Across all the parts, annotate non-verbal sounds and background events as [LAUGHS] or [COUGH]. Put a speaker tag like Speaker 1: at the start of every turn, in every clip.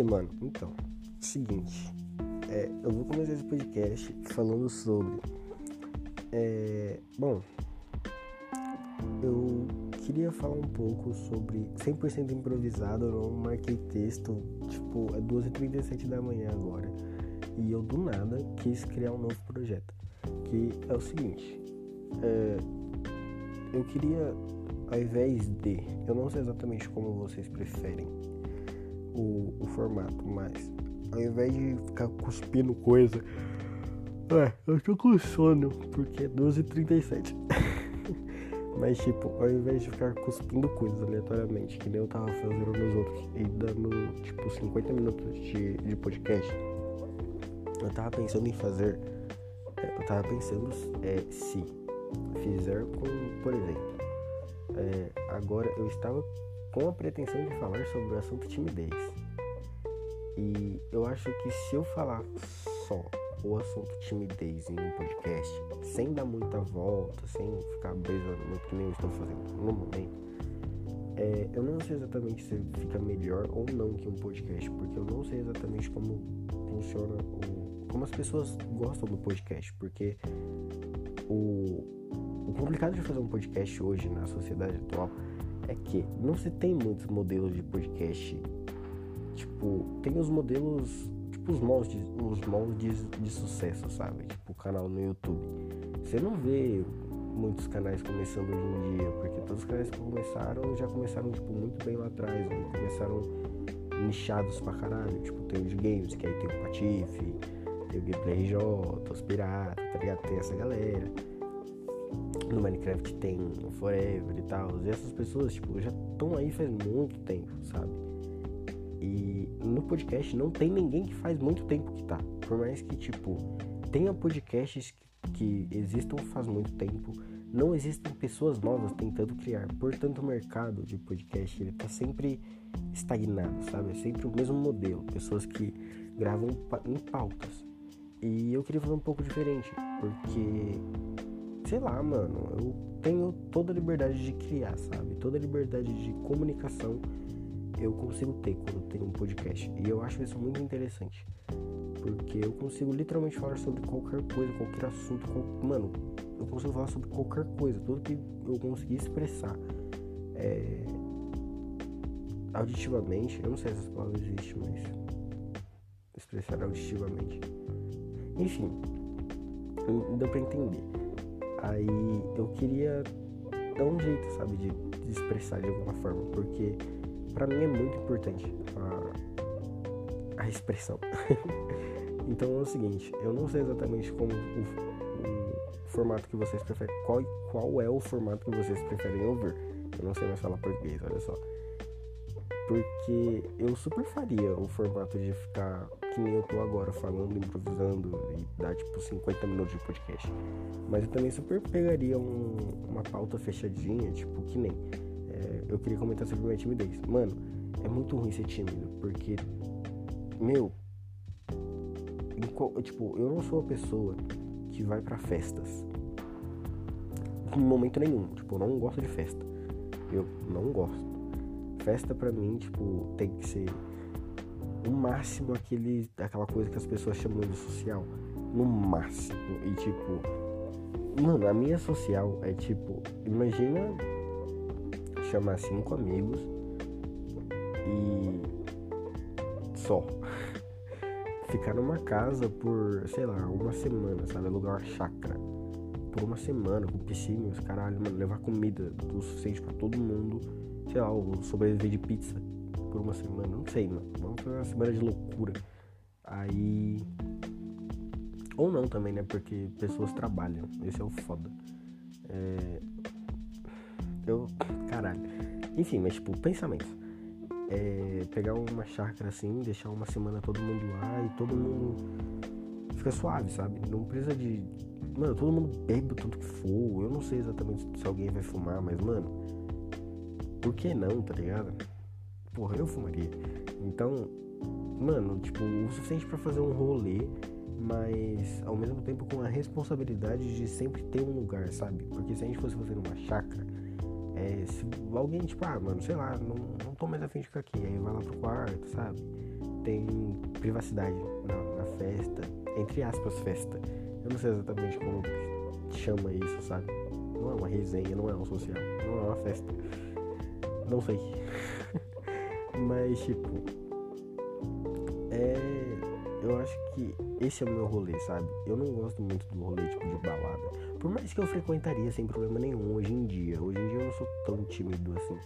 Speaker 1: aí, mano? Então, seguinte. É, eu vou começar esse podcast falando sobre. É, bom, eu queria falar um pouco sobre 100% improvisado. Eu não marquei texto, tipo, é 2h37 da manhã agora. E eu do nada quis criar um novo projeto. Que é o seguinte: é, eu queria, ao invés de. Eu não sei exatamente como vocês preferem o, o formato, mas ao invés de ficar cuspindo coisa. É, eu tô com sono, porque é 12h37. [LAUGHS] Mas tipo, ao invés de ficar cuspindo coisas aleatoriamente, que nem eu tava fazendo nos outros, e dando tipo 50 minutos de, de podcast, eu tava pensando em fazer. É, eu tava pensando é, se fizer com, por exemplo, é, agora eu estava com a pretensão de falar sobre o assunto timidez. E eu acho que se eu falar só o assunto timidez em um podcast, sem dar muita volta, sem ficar brisando muito que nem eu estou fazendo no momento, é, eu não sei exatamente se fica melhor ou não que um podcast, porque eu não sei exatamente como funciona o, como as pessoas gostam do podcast, porque o, o complicado de fazer um podcast hoje na sociedade atual é que não se tem muitos modelos de podcast. Tipo, tem os modelos, tipo os moldes, os moldes de sucesso, sabe? Tipo o canal no YouTube. Você não vê muitos canais começando hoje em dia, porque todos os canais que começaram já começaram tipo muito bem lá atrás, né? começaram nichados pra caralho, tipo tem os games, que aí tem o Patife, tem o Gameplay RJ, os Piratas, tá ligado? Tem essa galera no Minecraft tem o Forever e tal. E essas pessoas, tipo, já estão aí faz muito tempo, sabe? E no podcast não tem ninguém que faz muito tempo que tá. Por mais que, tipo, tenha podcasts que, existam faz muito tempo, não existem pessoas novas tentando criar. Portanto, o mercado de podcast ele tá sempre estagnado, sabe? É sempre o mesmo modelo. Pessoas que gravam em pautas. E eu queria fazer um pouco diferente, porque sei lá, mano, eu tenho toda a liberdade de criar, sabe? Toda a liberdade de comunicação eu consigo ter quando tenho um podcast. E eu acho isso muito interessante. Porque eu consigo literalmente falar sobre qualquer coisa, qualquer assunto. Qual... Mano, eu consigo falar sobre qualquer coisa. Tudo que eu conseguir expressar é... auditivamente. Eu não sei se essa palavra existe, mas. Expressar auditivamente. Enfim, deu pra entender. Aí eu queria dar um jeito, sabe, de, de expressar de alguma forma, porque para mim é muito importante a, a expressão. [LAUGHS] então é o seguinte, eu não sei exatamente como o, o formato que vocês preferem, qual, qual é o formato que vocês preferem ouvir. Eu não sei mais falar português, olha só. Porque eu super faria o formato de ficar que nem eu tô agora falando, improvisando e dar tipo 50 minutos de podcast. Mas eu também super pegaria um, uma pauta fechadinha, tipo, que nem. É, eu queria comentar sobre minha timidez. Mano, é muito ruim ser tímido, porque, meu, tipo, eu não sou a pessoa que vai para festas. Em momento nenhum. Tipo, eu não gosto de festa. Eu não gosto. Festa pra mim, tipo, tem que ser no máximo aquele, aquela coisa que as pessoas chamam de social. No máximo. E tipo. Mano, a minha social é tipo. Imagina chamar cinco amigos e. Só. [LAUGHS] Ficar numa casa por, sei lá, uma semana, sabe? Alugar uma chácara. Por uma semana, com piscina, os caralho, mano, levar comida o suficiente pra todo mundo. Sei lá, sobreviver de pizza por uma semana. Não sei, mano. Vamos fazer uma semana de loucura. Aí. Ou não também, né? Porque pessoas trabalham. Esse é o foda. É... Eu. Caralho. Enfim, mas tipo, pensamento. É pegar uma chácara assim, deixar uma semana todo mundo lá e todo mundo fica suave, sabe? Não precisa de. Mano, todo mundo bebe o tanto que for. Eu não sei exatamente se alguém vai fumar, mas, mano. Por que não, tá ligado? Porra, eu fumaria. Então, mano, tipo, o suficiente para fazer um rolê, mas ao mesmo tempo com a responsabilidade de sempre ter um lugar, sabe? Porque se a gente fosse fazer uma chácara, é, se alguém, tipo, ah, mano, sei lá, não, não tô mais afim de ficar aqui, aí vai lá pro quarto, sabe? tem privacidade na, na festa, entre aspas, festa. Eu não sei exatamente como chama isso, sabe? Não é uma resenha, não é um social, não é uma festa. Não sei. [LAUGHS] Mas, tipo, é. Eu acho que esse é o meu rolê, sabe? Eu não gosto muito do rolê, tipo, de balada. Por mais que eu frequentaria sem problema nenhum hoje em dia. Hoje em dia eu não sou tão tímido assim.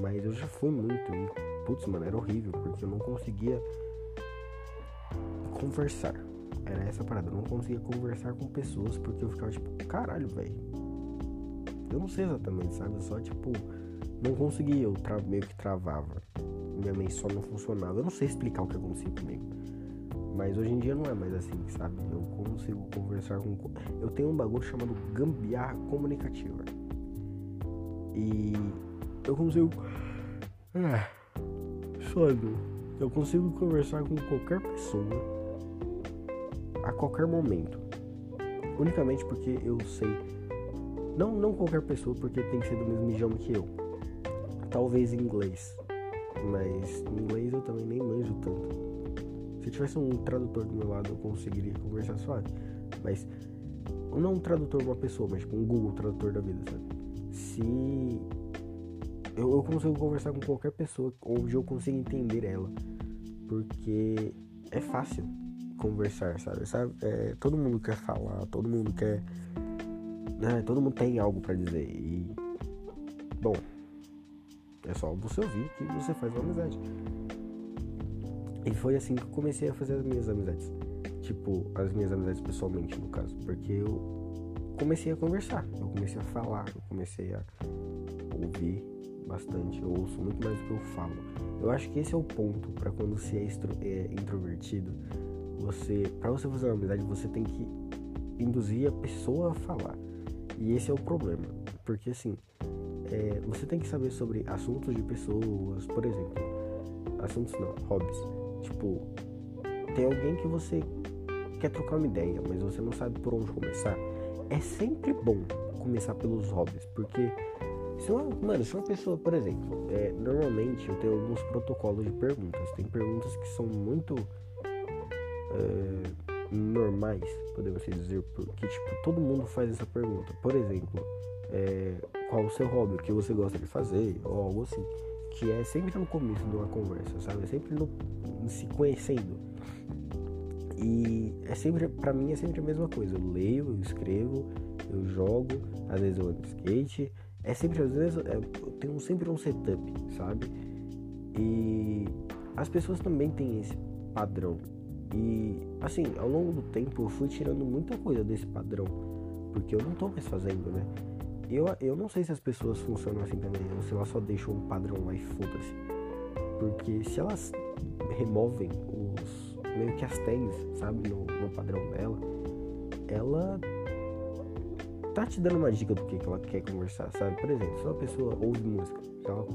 Speaker 1: Mas eu já fui muito e, putz, mano, era horrível, porque eu não conseguia conversar. Era essa parada, eu não conseguia conversar com pessoas porque eu ficava tipo, caralho, velho. Eu não sei exatamente, sabe? Eu só, tipo, não conseguia, eu meio que travava minha mente só não funcionava. Eu não sei explicar o que acontecia comigo. Mas hoje em dia não é mais assim, sabe? Eu consigo conversar com. Eu tenho um bagulho chamado gambiarra comunicativa. E eu consigo. Ah, sono. Eu consigo conversar com qualquer pessoa a qualquer momento. Unicamente porque eu sei. Não, não qualquer pessoa, porque tem que ser do mesmo idioma que eu. Talvez inglês mas inglês eu também nem manjo tanto. Se tivesse um tradutor do meu lado eu conseguiria conversar suave, mas não um tradutor uma pessoa, mas tipo um Google Tradutor da vida, sabe? Se eu, eu consigo conversar com qualquer pessoa onde eu consigo entender ela, porque é fácil conversar, sabe? sabe? É, todo mundo quer falar, todo mundo quer, né? Todo mundo tem algo para dizer e é só você ouvir que você faz uma amizade. E foi assim que eu comecei a fazer as minhas amizades. Tipo, as minhas amizades pessoalmente, no caso. Porque eu comecei a conversar, eu comecei a falar, eu comecei a ouvir bastante. Eu ouço muito mais do que eu falo. Eu acho que esse é o ponto para quando você é, é introvertido. Você, para você fazer uma amizade, você tem que induzir a pessoa a falar. E esse é o problema, porque assim, é, você tem que saber sobre assuntos de pessoas, por exemplo. Assuntos não, hobbies. Tipo, tem alguém que você quer trocar uma ideia, mas você não sabe por onde começar. É sempre bom começar pelos hobbies, porque se uma, mano, se uma pessoa, por exemplo, é, normalmente eu tenho alguns protocolos de perguntas. Tem perguntas que são muito é, normais, podemos dizer, porque tipo todo mundo faz essa pergunta. Por exemplo, é, qual o seu hobby, o que você gosta de fazer, ou algo assim. Que é sempre no começo de uma conversa, sabe? É sempre no, se conhecendo. E é sempre, pra mim, é sempre a mesma coisa. Eu leio, eu escrevo, eu jogo, às vezes eu ando skate. É sempre, às vezes, é, eu tenho sempre um setup, sabe? E as pessoas também têm esse padrão. E, assim, ao longo do tempo eu fui tirando muita coisa desse padrão. Porque eu não tô mais fazendo, né? Eu, eu não sei se as pessoas funcionam assim também, ou se elas só deixam um padrão lá e foda-se. Porque se elas removem os. meio que as tags, sabe, no, no padrão dela, ela tá te dando uma dica do que, que ela quer conversar, sabe? Por exemplo, se uma pessoa ouve música, se, ela,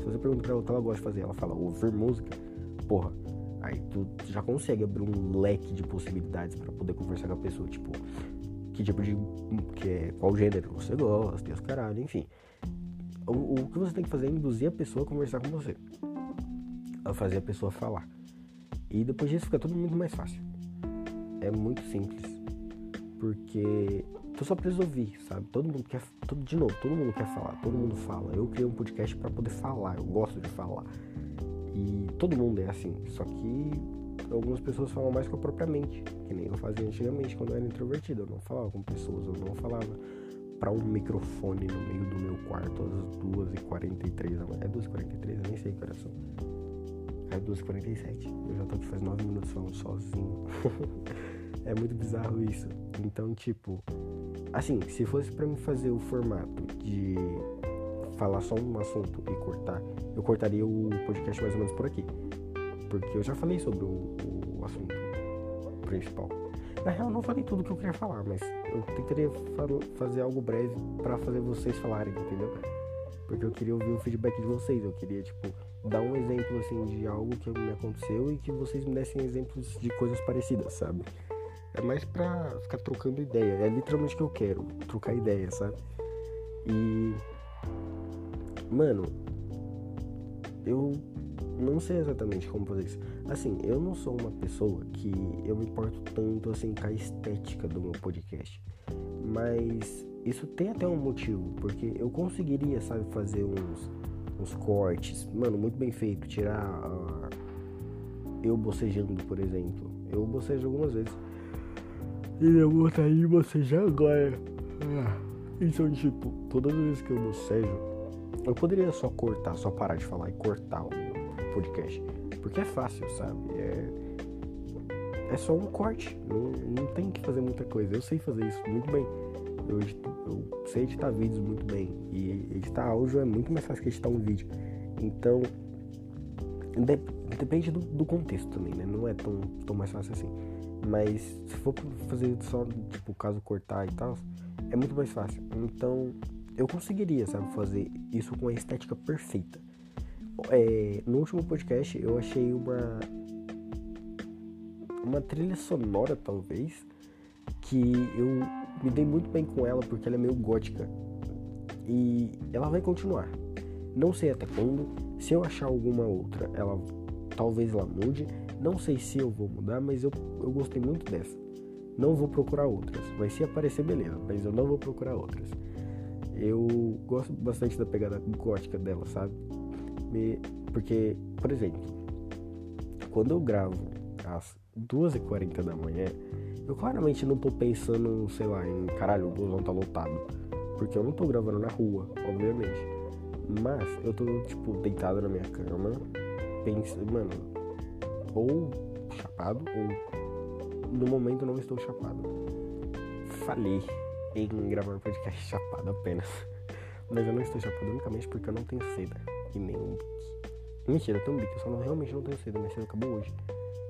Speaker 1: se você pergunta pra ela o que ela gosta de fazer, ela fala ouvir música, porra, aí tu já consegue abrir um leque de possibilidades para poder conversar com a pessoa, tipo, que tipo de. Que é, qual gênero você gosta, e os caralho, enfim. O, o que você tem que fazer é induzir a pessoa a conversar com você. A fazer a pessoa falar. E depois disso fica tudo muito mais fácil. É muito simples. Porque tu só precisa ouvir, sabe? Todo mundo quer. Todo, de novo, todo mundo quer falar, todo mundo fala. Eu criei um podcast para poder falar, eu gosto de falar. E todo mundo é assim. Só que algumas pessoas falam mais com a própria mente, que nem eu fazia antigamente quando eu era introvertido. Eu não falava com pessoas, eu não falava para um microfone no meio do meu quarto às 2h43 É 2h43? Eu nem sei que horas são. É 2h47. Eu já tô aqui faz 9 minutos falando sozinho. [LAUGHS] é muito bizarro isso. Então, tipo, assim, se fosse para mim fazer o formato de falar só um assunto e cortar, eu cortaria o podcast mais ou menos por aqui porque eu já falei sobre o, principal. Na real, não falei tudo que eu queria falar, mas eu tentaria fazer algo breve para fazer vocês falarem, entendeu? Porque eu queria ouvir o feedback de vocês, eu queria, tipo, dar um exemplo, assim, de algo que me aconteceu e que vocês me dessem exemplos de coisas parecidas, sabe? É mais pra ficar trocando ideia, é literalmente o que eu quero, trocar ideia, sabe? E. Mano, eu não sei exatamente como fazer isso. Assim, eu não sou uma pessoa que eu me importo tanto assim com a estética do meu podcast. Mas isso tem até um motivo, porque eu conseguiria, sabe, fazer uns, uns cortes, mano, muito bem feito, tirar uh, eu bocejando, por exemplo. Eu bocejo algumas vezes. E eu vou estar aí bocejar agora. Então, tipo, todas as vezes que eu bocejo, eu poderia só cortar, só parar de falar e cortar podcast. Porque é fácil, sabe? É, é só um corte. Não, não tem que fazer muita coisa. Eu sei fazer isso muito bem. Eu, eu sei editar vídeos muito bem. E editar áudio é muito mais fácil que editar um vídeo. Então, depende do, do, contexto também, né? Não é tão, tão mais fácil assim. Mas se for fazer só, tipo, caso cortar e tal, é muito mais fácil. Então, eu conseguiria, sabe, fazer isso com a estética perfeita. É, no último podcast eu achei uma uma trilha sonora talvez que eu me dei muito bem com ela porque ela é meio gótica e ela vai continuar. Não sei até quando. Se eu achar alguma outra, ela talvez ela mude. Não sei se eu vou mudar, mas eu, eu gostei muito dessa. Não vou procurar outras. Vai se aparecer, beleza, mas eu não vou procurar outras. Eu gosto bastante da pegada gótica dela, sabe? Porque, por exemplo, quando eu gravo às 2h40 da manhã, eu claramente não tô pensando, sei lá, em caralho, o busão tá lotado. Porque eu não tô gravando na rua, obviamente. Mas eu tô, tipo, deitado na minha cama, pensando, mano, ou chapado, ou no momento não estou chapado. Falei em gravar um podcast [LAUGHS] chapado apenas. Mas eu não estou chapado unicamente porque eu não tenho seda e nem bique. Mentira, eu tenho um bique, eu só não, realmente não tenho seda, minha seda acabou hoje.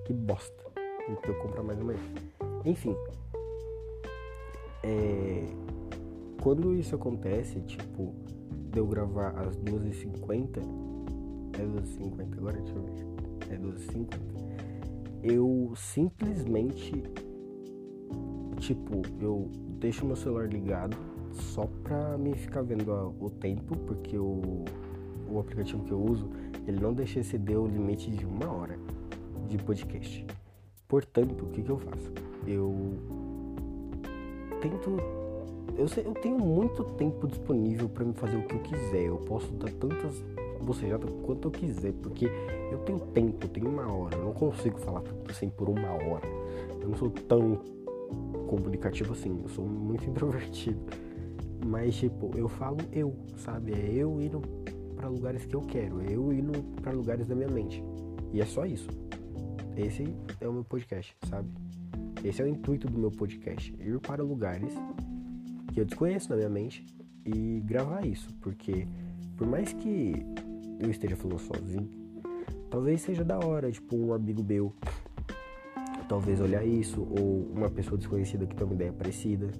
Speaker 1: Que bosta. Então eu comprar mais amanhã. Enfim. É... Quando isso acontece, tipo, de eu gravar às 12h50. É 12h50 agora? Deixa eu ver. É 12h50. Eu simplesmente. Tipo, eu deixo meu celular ligado só pra me ficar vendo o tempo, porque o, o aplicativo que eu uso, ele não deixa exceder o limite de uma hora de podcast. Portanto, o que, que eu faço? Eu tento. Eu, sei, eu tenho muito tempo disponível para me fazer o que eu quiser. Eu posso dar tantas bocejadas quanto eu quiser, porque eu tenho tempo, eu tenho uma hora. Eu não consigo falar tudo assim por uma hora. Eu não sou tão comunicativo assim, eu sou muito [LAUGHS] introvertido. Mas, tipo, eu falo eu, sabe? É eu indo para lugares que eu quero, eu indo para lugares da minha mente. E é só isso. Esse é o meu podcast, sabe? Esse é o intuito do meu podcast: ir para lugares que eu desconheço na minha mente e gravar isso, porque por mais que eu esteja falando sozinho, talvez seja da hora, tipo, um amigo meu talvez olhar isso, ou uma pessoa desconhecida que tem uma ideia parecida.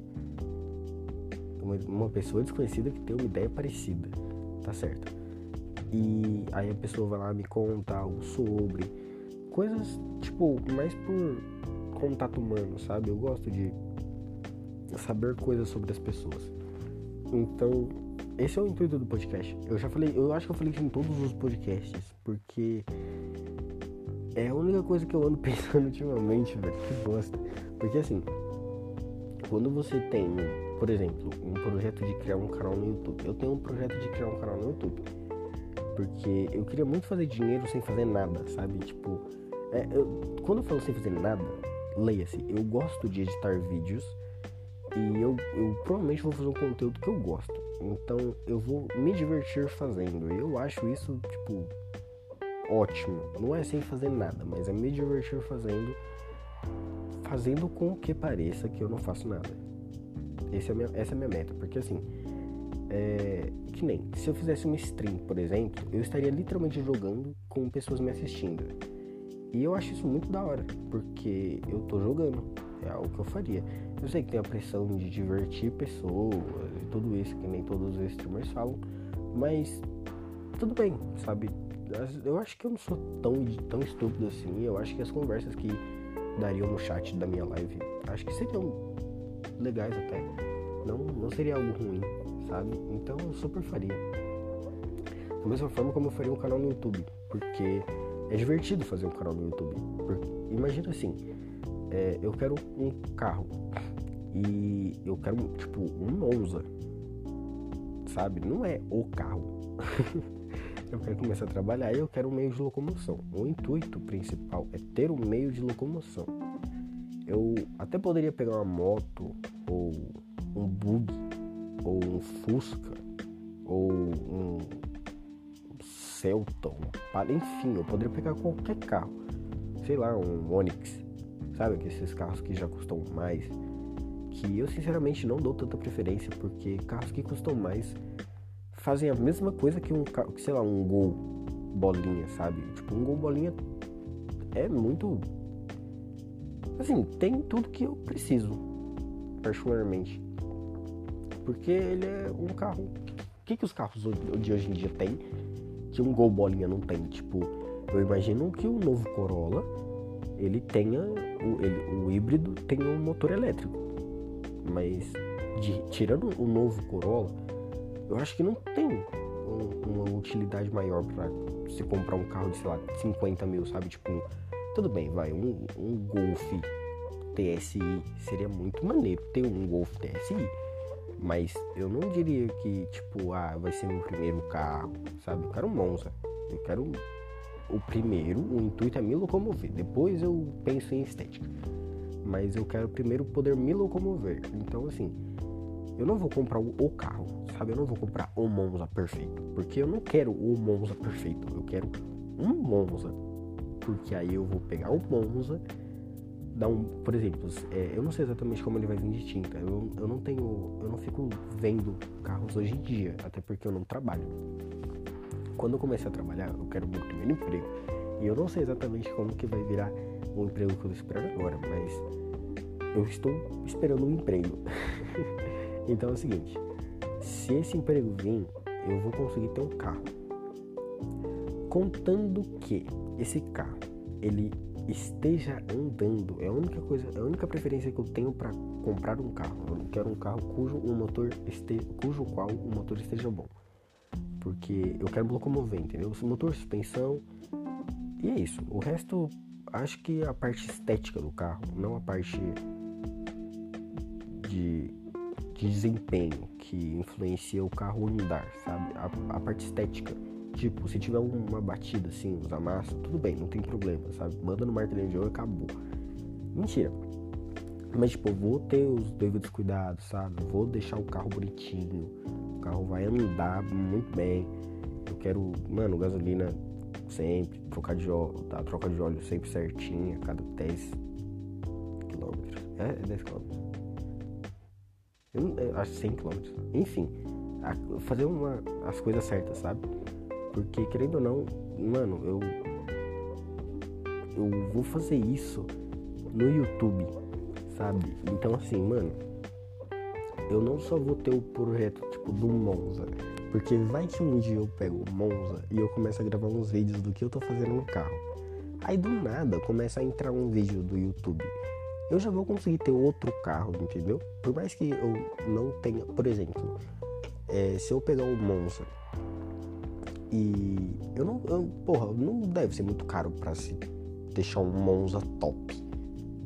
Speaker 1: Uma pessoa desconhecida que tem uma ideia parecida, tá certo? E aí a pessoa vai lá me contar algo sobre coisas, tipo, mais por contato humano, sabe? Eu gosto de saber coisas sobre as pessoas. Então, esse é o intuito do podcast. Eu já falei, eu acho que eu falei isso em todos os podcasts, porque é a única coisa que eu ando [LAUGHS] pensando ultimamente, velho. Que bosta. Porque assim, quando você tem, por exemplo, um projeto de criar um canal no YouTube. Eu tenho um projeto de criar um canal no YouTube. Porque eu queria muito fazer dinheiro sem fazer nada, sabe? Tipo, é, eu, quando eu falo sem fazer nada, leia-se, eu gosto de editar vídeos e eu, eu provavelmente vou fazer um conteúdo que eu gosto. Então eu vou me divertir fazendo. E eu acho isso, tipo, ótimo. Não é sem fazer nada, mas é me divertir fazendo. Fazendo com que pareça que eu não faço nada. Esse é minha, essa é a minha meta, porque assim. É, que nem se eu fizesse uma stream, por exemplo, eu estaria literalmente jogando com pessoas me assistindo. E eu acho isso muito da hora, porque eu tô jogando, é algo que eu faria. Eu sei que tem a pressão de divertir pessoas e tudo isso, que nem todos os streamers falam, mas tudo bem, sabe? Eu acho que eu não sou tão, tão estúpido assim. Eu acho que as conversas que dariam no chat da minha live, acho que seriam legais até. Não, não seria algo ruim, sabe? Então eu super faria. Da mesma forma como eu faria um canal no YouTube. Porque é divertido fazer um canal no YouTube. Porque, imagina assim, é, eu quero um carro. E eu quero, tipo, um Monza. Sabe? Não é o carro. [LAUGHS] eu quero começar a trabalhar e eu quero um meio de locomoção. O intuito principal é ter um meio de locomoção. Eu até poderia pegar uma moto, ou um bug, ou um Fusca, ou um Celta, um enfim, eu poderia pegar qualquer carro. Sei lá, um Onix, sabe? Esses carros que já custam mais. Que eu sinceramente não dou tanta preferência, porque carros que custam mais fazem a mesma coisa que um, sei lá, um Gol bolinha, sabe? Tipo, um Gol bolinha é muito assim, tem tudo que eu preciso, particularmente. Porque ele é um carro. O que, que os carros de hoje em dia tem que um Gol bolinha não tem? Tipo, eu imagino que o novo Corolla ele tenha o, ele, o híbrido tem um motor elétrico, mas de, tirando o novo Corolla eu acho que não tem um, uma utilidade maior para se comprar um carro de, sei lá, 50 mil, sabe? Tipo, tudo bem, vai, um, um Golf TSI seria muito maneiro ter um Golf TSI. Mas eu não diria que, tipo, ah, vai ser meu primeiro carro, sabe? Eu quero um Monza. Eu quero o primeiro, o intuito é me locomover. Depois eu penso em estética. Mas eu quero primeiro poder me locomover. Então, assim, eu não vou comprar o carro, sabe? Eu não vou comprar o Monza perfeito, porque eu não quero o Monza perfeito, eu quero um Monza, porque aí eu vou pegar o Monza, dar um, por exemplo, é, eu não sei exatamente como ele vai vir de tinta, eu, eu não tenho, eu não fico vendo carros hoje em dia, até porque eu não trabalho. Quando eu comecei a trabalhar, eu quero meu primeiro emprego, e eu não sei exatamente como que vai virar o emprego que eu tô esperando agora, mas eu estou esperando um emprego. [LAUGHS] Então é o seguinte, se esse emprego vir, eu vou conseguir ter um carro. Contando que esse carro ele esteja andando, é a única coisa, é a única preferência que eu tenho para comprar um carro. Eu quero um carro cujo o motor esteja, cujo qual o motor esteja bom. Porque eu quero me locomover, entendeu? Motor, suspensão. E é isso. O resto, acho que a parte estética do carro, não a parte de de desempenho que influencia o carro andar, sabe? A, a, parte estética. Tipo, se tiver uma batida assim, uns amassos, tudo bem, não tem problema, sabe? Manda no martelinho de ouro e acabou. Mentira. Mas, tipo, vou ter os devidos cuidados, sabe? Vou deixar o carro bonitinho. O carro vai andar muito bem. Eu quero, mano, gasolina sempre, trocar de óleo, tá? Troca de óleo sempre certinha, cada 10 quilômetros. É, é 10 quilômetros. Eu, eu acho 100 km. Enfim, a, fazer uma, as coisas certas, sabe? Porque, querendo ou não, mano, eu. Eu vou fazer isso no YouTube, sabe? Então, assim, mano, eu não só vou ter o projeto, tipo, do Monza. Porque vai que um dia eu pego o Monza e eu começo a gravar uns vídeos do que eu tô fazendo no carro. Aí do nada começa a entrar um vídeo do YouTube eu já vou conseguir ter outro carro, entendeu? Por mais que eu não tenha, por exemplo, é, se eu pegar um Monza e eu não, eu, porra, não deve ser muito caro para se deixar um Monza top,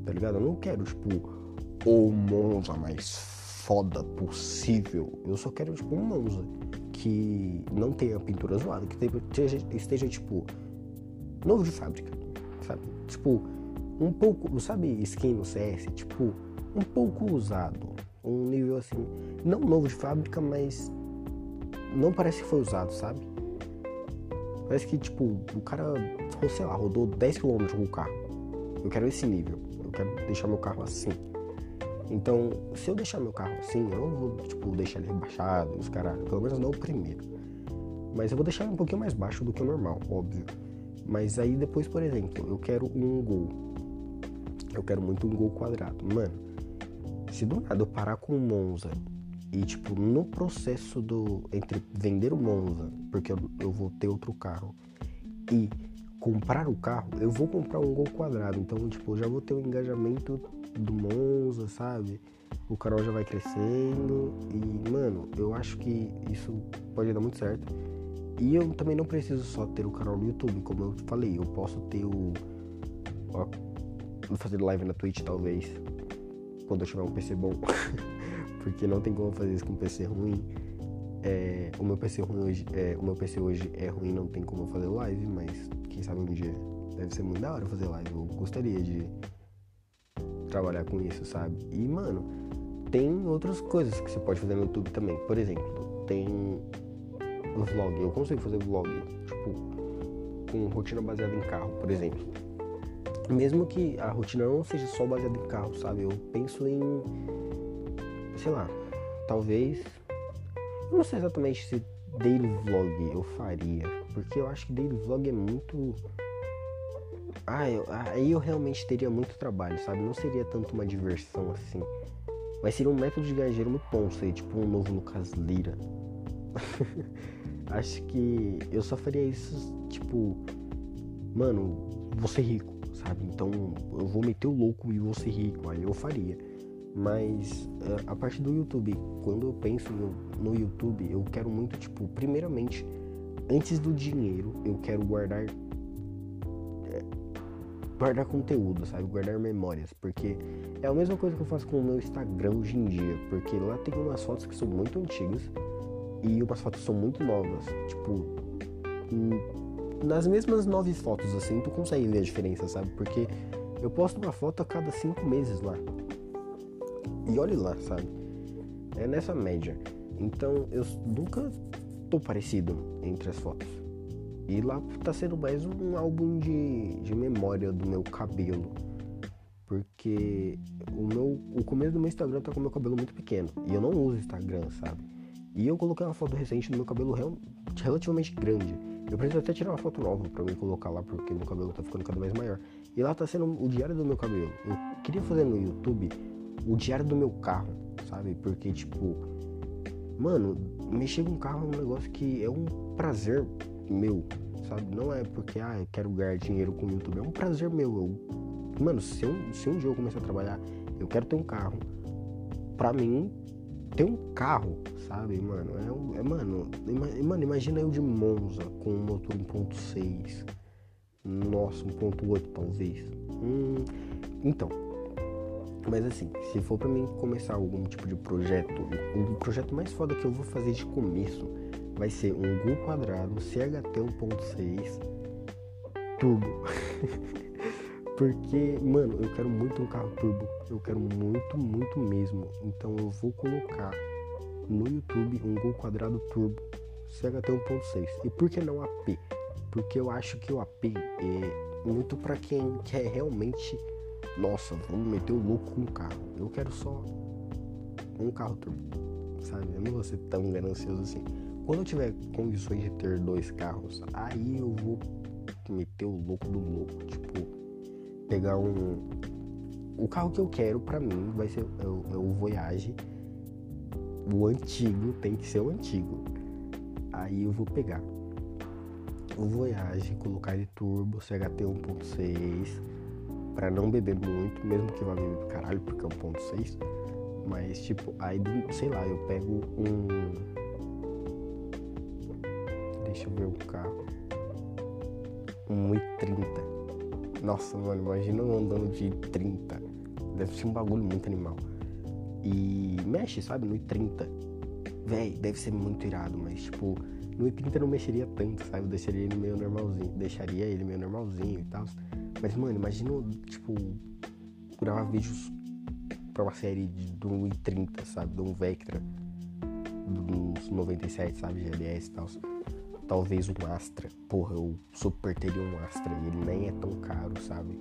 Speaker 1: tá ligado? Eu não quero tipo o Monza mais foda possível. Eu só quero tipo um Monza que não tenha pintura zoada, que esteja, esteja tipo novo de fábrica, sabe? Tipo um pouco, sabe, skin no CS, tipo, um pouco usado, um nível assim, não novo de fábrica, mas não parece que foi usado, sabe? Parece que, tipo, o cara, sei lá, rodou 10 km com o carro. Eu quero esse nível, eu quero deixar meu carro assim. Então, se eu deixar meu carro assim, eu não vou, tipo, deixar ele rebaixado, os caras, pelo menos não o primeiro. Mas eu vou deixar ele um pouquinho mais baixo do que o normal, óbvio. Mas aí depois, por exemplo, eu quero um gol eu quero muito um gol quadrado. Mano, se do nada eu parar com o Monza e, tipo, no processo do. Entre vender o Monza, porque eu, eu vou ter outro carro, e comprar o carro, eu vou comprar um gol quadrado. Então, tipo, já vou ter o um engajamento do Monza, sabe? O canal já vai crescendo. E, mano, eu acho que isso pode dar muito certo. E eu também não preciso só ter o canal no YouTube, como eu falei, eu posso ter o. Ó, fazer live na Twitch talvez. Quando eu tiver um PC bom. [LAUGHS] Porque não tem como fazer isso com um PC ruim. É, o meu PC ruim hoje, é, o meu PC hoje é ruim, não tem como fazer live, mas quem sabe um dia deve ser muito da hora fazer live. Eu gostaria de trabalhar com isso, sabe? E mano, tem outras coisas que você pode fazer no YouTube também. Por exemplo, tem vlog. Eu consigo fazer vlog, tipo, com rotina baseada em carro, por exemplo. Mesmo que a rotina não seja só baseada em carro, sabe? Eu penso em, sei lá, talvez eu não sei exatamente se daily vlog eu faria, porque eu acho que daily vlog é muito. Ah, eu, aí eu realmente teria muito trabalho, sabe? Não seria tanto uma diversão assim. Mas seria um método de dinheiro muito bom, seria tipo um novo Lucas Lira. [LAUGHS] acho que eu só faria isso, tipo, mano, vou ser rico, sabe? Então eu vou meter o louco e vou ser rico, aí eu faria. Mas eh, a parte do YouTube, quando eu penso no, no YouTube, eu quero muito, tipo, primeiramente, antes do dinheiro, eu quero guardar é, guardar conteúdo, sabe? Guardar memórias, porque é a mesma coisa que eu faço com o meu Instagram hoje em dia, porque lá tem umas fotos que são muito antigas e umas fotos são muito novas, tipo, nas mesmas nove fotos assim, tu consegue ver a diferença, sabe? Porque eu posto uma foto a cada cinco meses lá. E olhe lá, sabe? É nessa média. Então eu nunca tô parecido entre as fotos. E lá tá sendo mais um álbum de, de memória do meu cabelo. Porque o meu o começo do meu Instagram tá com o meu cabelo muito pequeno. E eu não uso Instagram, sabe? E eu coloquei uma foto recente do meu cabelo relativamente grande. Eu preciso até tirar uma foto nova para mim colocar lá, porque meu cabelo tá ficando cada vez maior. E lá tá sendo o diário do meu cabelo. Eu queria fazer no YouTube o diário do meu carro, sabe? Porque, tipo, mano, mexer com carro é um negócio que é um prazer meu, sabe? Não é porque, ah, eu quero ganhar dinheiro com o YouTube, é um prazer meu. Eu, mano, se, eu, se um dia eu começar a trabalhar, eu quero ter um carro. Pra mim, ter um carro, sabe, mano? É, é mano, mano, imagina eu de Monza com um motor 1.6. Nossa, 1.8 talvez. Hum, então, mas assim, se for para mim começar algum tipo de projeto, o projeto mais foda que eu vou fazer de começo vai ser um Gol quadrado CHT 1.6 turbo. [LAUGHS] Porque, mano, eu quero muito um carro turbo. Eu quero muito, muito mesmo. Então eu vou colocar no YouTube um Gol quadrado turbo CHT 1.6. E por que não AP? Porque eu acho que o AP é muito para quem quer realmente nossa, vamos meter o louco com um carro. Eu quero só um carro turbo, sabe? Eu não vou ser tão ganancioso assim. Quando eu tiver condições de ter dois carros, aí eu vou meter o louco do louco. Tipo, pegar um. O carro que eu quero pra mim vai ser é o, é o Voyage. O antigo tem que ser o antigo. Aí eu vou pegar o Voyage, colocar ele turbo, CHT 1.6 para não beber muito, mesmo que vá beber pro caralho, porque é um ponto 6. Mas tipo, aí sei lá, eu pego um. Deixa eu ver o carro. Um i30. Nossa, mano, imagina eu andando de 30. Deve ser um bagulho muito animal. E mexe, sabe, no i30. Véi, deve ser muito irado, mas tipo, no i30 não mexeria tanto, sabe? Eu deixaria ele meio normalzinho. Deixaria ele meio normalzinho e tal. Mas, mano, imagina, tipo, gravar vídeos pra uma série de, de um i30, sabe? De um Vectra, dos 97, sabe? GLS e tal. Talvez um Astra. Porra, eu super teria um Astra e ele nem é tão caro, sabe?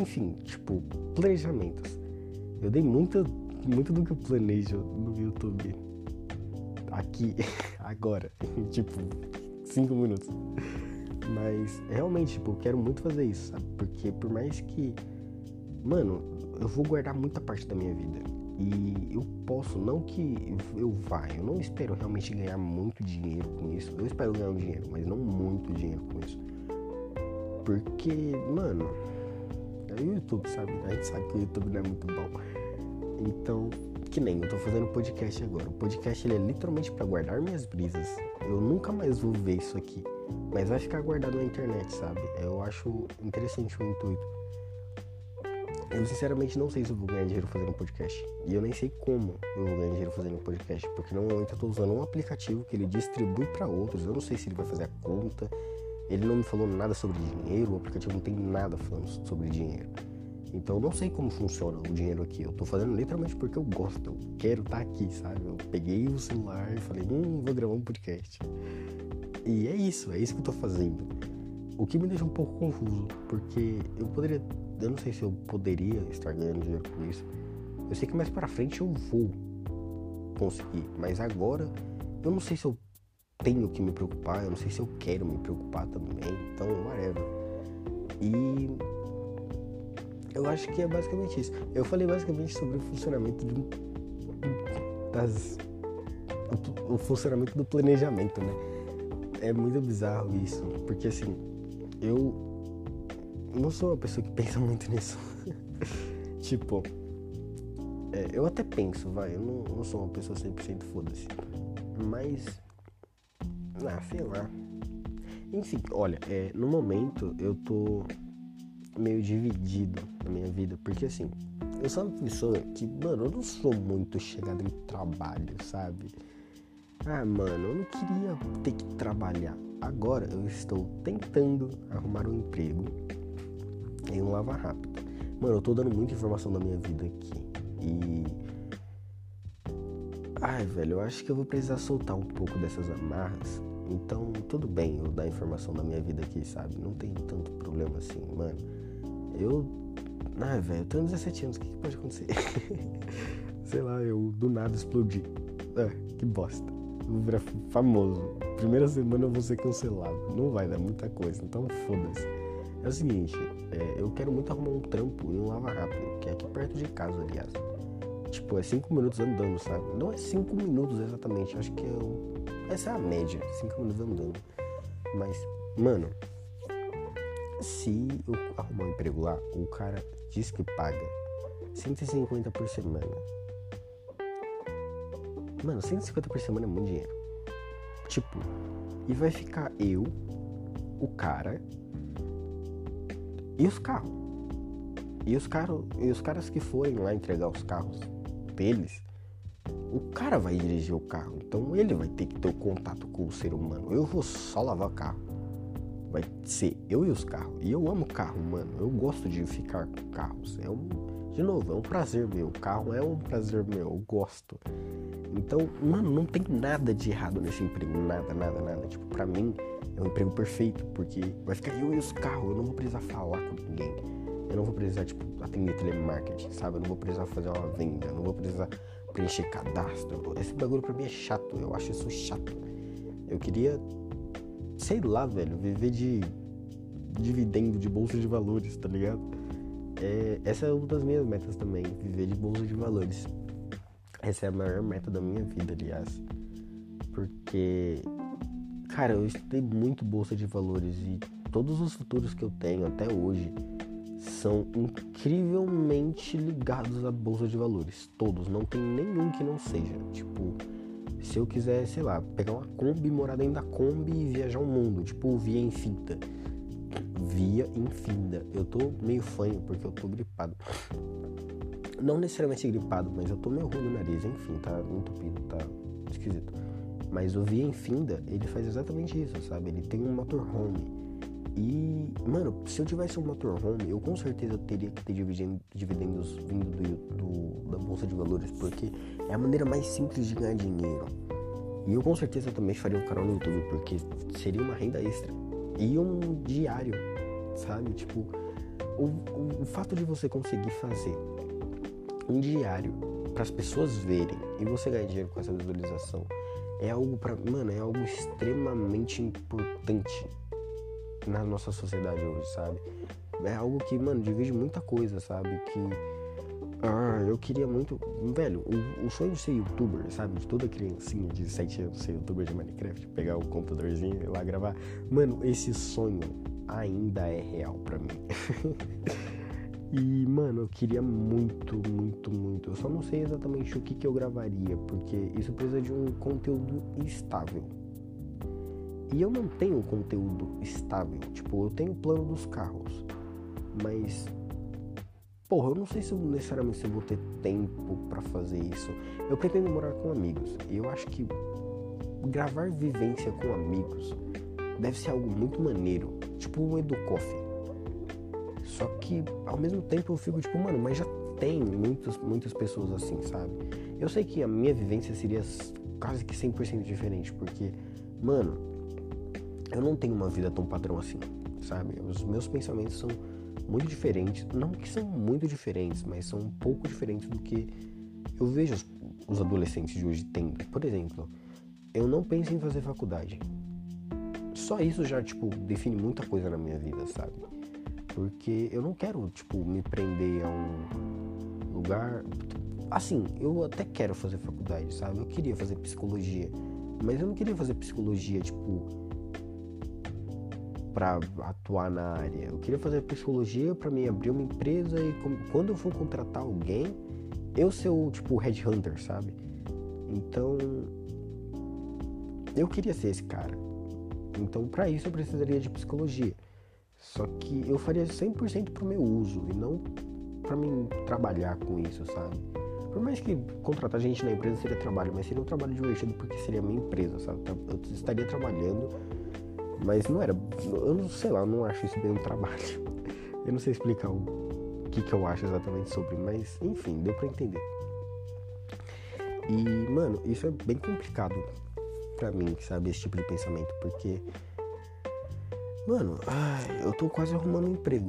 Speaker 1: Enfim, tipo, planejamentos. Eu dei muita, muito do que eu planejo no YouTube. Aqui, [LAUGHS] agora. [LAUGHS] tipo, 5 minutos. Mas realmente, tipo, eu quero muito fazer isso, sabe? Porque por mais que. Mano, eu vou guardar muita parte da minha vida. E eu posso, não que eu vá, eu não espero realmente ganhar muito dinheiro com isso. Eu espero ganhar um dinheiro, mas não muito dinheiro com isso. Porque, mano, é o YouTube, sabe? A gente sabe que o YouTube não é muito bom. Então, que nem eu tô fazendo podcast agora. O podcast ele é literalmente para guardar minhas brisas. Eu nunca mais vou ver isso aqui, mas vai ficar guardado na internet, sabe? Eu acho interessante o intuito. Eu sinceramente não sei se eu vou ganhar dinheiro fazendo podcast. E eu nem sei como eu vou ganhar dinheiro fazendo podcast. Porque normalmente eu tô usando um aplicativo que ele distribui para outros. Eu não sei se ele vai fazer a conta. Ele não me falou nada sobre dinheiro. O aplicativo não tem nada falando sobre dinheiro. Então eu não sei como funciona o dinheiro aqui. Eu tô fazendo literalmente porque eu gosto. Eu quero estar tá aqui, sabe? Eu peguei o celular e falei, hum, vou gravar um podcast. E é isso, é isso que eu tô fazendo. O que me deixa um pouco confuso, porque eu poderia. Eu não sei se eu poderia estar ganhando dinheiro com isso. Eu sei que mais para frente eu vou conseguir, mas agora eu não sei se eu tenho que me preocupar, eu não sei se eu quero me preocupar também, então whatever. E eu acho que é basicamente isso. Eu falei basicamente sobre o funcionamento de, das, o, funcionamento do planejamento, né? É muito bizarro isso, porque assim, eu não sou uma pessoa que [LAUGHS] pensa muito nisso. [LAUGHS] tipo, é, eu até penso, vai, eu não, não sou uma pessoa 100% foda-se. Mas, ah, sei lá. Enfim, olha, é, no momento eu tô meio dividido na minha vida, porque assim, eu sou uma pessoa que, mano, eu não sou muito chegado em trabalho, sabe? Ah, mano, eu não queria ter que trabalhar. Agora eu estou tentando arrumar um emprego em um lava rápido. Mano, eu tô dando muita informação da minha vida aqui. E. Ai, velho, eu acho que eu vou precisar soltar um pouco dessas amarras. Então, tudo bem eu dar informação da minha vida aqui, sabe? Não tem tanto problema assim, mano. Eu. Ai, velho, eu tenho 17 anos, o que, que pode acontecer? [LAUGHS] Sei lá, eu do nada explodi. Ah, que bosta. Vou virar famoso. Primeira semana eu vou ser cancelado. Não vai dar muita coisa, então foda-se. É o seguinte, é, eu quero muito arrumar um trampo em um lava rápido, que é aqui perto de casa, aliás. Tipo, é 5 minutos andando, sabe? Não é 5 minutos exatamente, acho que é essa é a média, 5 minutos andando. Mas, mano, se eu arrumar um emprego lá, o cara diz que paga 150 por semana. Mano, 150 por semana é muito dinheiro. Tipo, e vai ficar eu, o cara e os carros. E os, caro, e os caras que forem lá entregar os carros deles, o cara vai dirigir o carro. Então ele vai ter que ter o contato com o ser humano. Eu vou só lavar o carro vai ser eu e os carros. E eu amo carro, mano. Eu gosto de ficar com carros. É um, de novo, é um prazer meu. O carro é um prazer meu. Eu gosto. Então, mano, não tem nada de errado nesse emprego. Nada, nada, nada. Tipo, pra mim é um emprego perfeito. Porque vai ficar eu e os carros. Eu não vou precisar falar com ninguém. Eu não vou precisar, tipo, atender telemarketing, sabe? Eu não vou precisar fazer uma venda. Eu não vou precisar preencher cadastro. Esse bagulho pra mim é chato. Eu acho isso chato. Eu queria sei lá, velho, viver de dividendo de bolsa de valores, tá ligado? É, essa é uma das minhas metas também, viver de bolsa de valores. Essa é a maior meta da minha vida, aliás. Porque, cara, eu estudei muito bolsa de valores e todos os futuros que eu tenho até hoje são incrivelmente ligados à bolsa de valores. Todos, não tem nenhum que não seja. Tipo, se eu quiser, sei lá, pegar uma Kombi, morar dentro da Kombi e viajar o mundo, tipo via infinita. Via infinita. Eu tô meio fanho porque eu tô gripado. Não necessariamente gripado, mas eu tô meio ruim no nariz, enfim, tá entupido, tá esquisito. Mas o Via Infinda, ele faz exatamente isso, sabe? Ele tem um motorhome e, mano, se eu tivesse um motorhome, eu com certeza teria que ter dividendos vindo do, do, da bolsa de valores, porque é a maneira mais simples de ganhar dinheiro. E eu com certeza também faria um canal no YouTube, porque seria uma renda extra. E um diário, sabe? Tipo, o, o, o fato de você conseguir fazer um diário para as pessoas verem e você ganhar dinheiro com essa visualização é algo para, mano, é algo extremamente importante na nossa sociedade hoje, sabe? É algo que, mano, divide muita coisa, sabe? Que. Ah, eu queria muito. Velho, o, o sonho de ser youtuber, sabe? De toda criancinha de 7 anos ser youtuber de Minecraft, pegar o computadorzinho e lá gravar. Mano, esse sonho ainda é real para mim. [LAUGHS] E, mano, eu queria muito, muito, muito. Eu só não sei exatamente o que, que eu gravaria, porque isso precisa de um conteúdo estável. E eu não tenho conteúdo estável. Tipo, eu tenho o plano dos carros. Mas. Porra, eu não sei se eu, necessariamente se eu vou ter tempo para fazer isso. Eu pretendo morar com amigos. E eu acho que gravar vivência com amigos deve ser algo muito maneiro. Tipo um Educoff. Só que ao mesmo tempo eu fico tipo, mano, mas já tem muitas, muitas pessoas assim, sabe? Eu sei que a minha vivência seria quase que 100% diferente, porque, mano, eu não tenho uma vida tão padrão assim, sabe? Os meus pensamentos são muito diferentes, não que são muito diferentes, mas são um pouco diferentes do que eu vejo os, os adolescentes de hoje tendo. Por exemplo, eu não penso em fazer faculdade. Só isso já, tipo, define muita coisa na minha vida, sabe? Porque eu não quero, tipo, me prender a um lugar. Assim, eu até quero fazer faculdade, sabe? Eu queria fazer psicologia. Mas eu não queria fazer psicologia, tipo, para atuar na área. Eu queria fazer psicologia para mim abrir uma empresa e quando eu for contratar alguém, eu ser o, tipo, headhunter, sabe? Então, eu queria ser esse cara. Então, para isso eu precisaria de psicologia. Só que eu faria 100% pro meu uso e não para mim trabalhar com isso, sabe? Por mais que contratar gente na empresa seria trabalho, mas seria um trabalho divertido porque seria minha empresa, sabe? Eu estaria trabalhando, mas não era. Eu não sei lá, não acho isso bem um trabalho. [LAUGHS] Eu não sei explicar o que, que eu acho exatamente sobre, mas enfim, deu pra entender. E, mano, isso é bem complicado para mim, sabe? Esse tipo de pensamento, porque Mano, eu tô quase arrumando um emprego.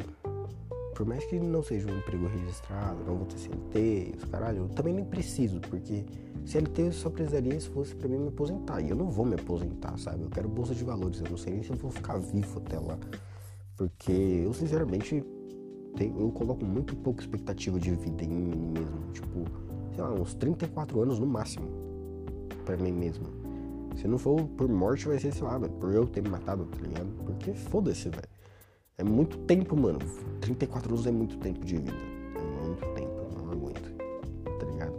Speaker 1: Por mais que não seja um emprego registrado, não vou ter CLT, os caralho, eu também nem preciso, porque CLT eu só precisaria se fosse pra mim me aposentar. E eu não vou me aposentar, sabe? Eu quero bolsa de valores, eu não sei nem se eu vou ficar vivo até lá. Porque eu sinceramente tenho, eu coloco muito pouca expectativa de vida em mim mesmo. Tipo, sei lá, uns 34 anos no máximo. para mim mesmo. Se não for por morte, vai ser, sei lá, por eu ter me matado, tá ligado? Porque foda-se, velho. É muito tempo, mano. 34 anos é muito tempo de vida. É muito tempo, não aguento. Tá ligado?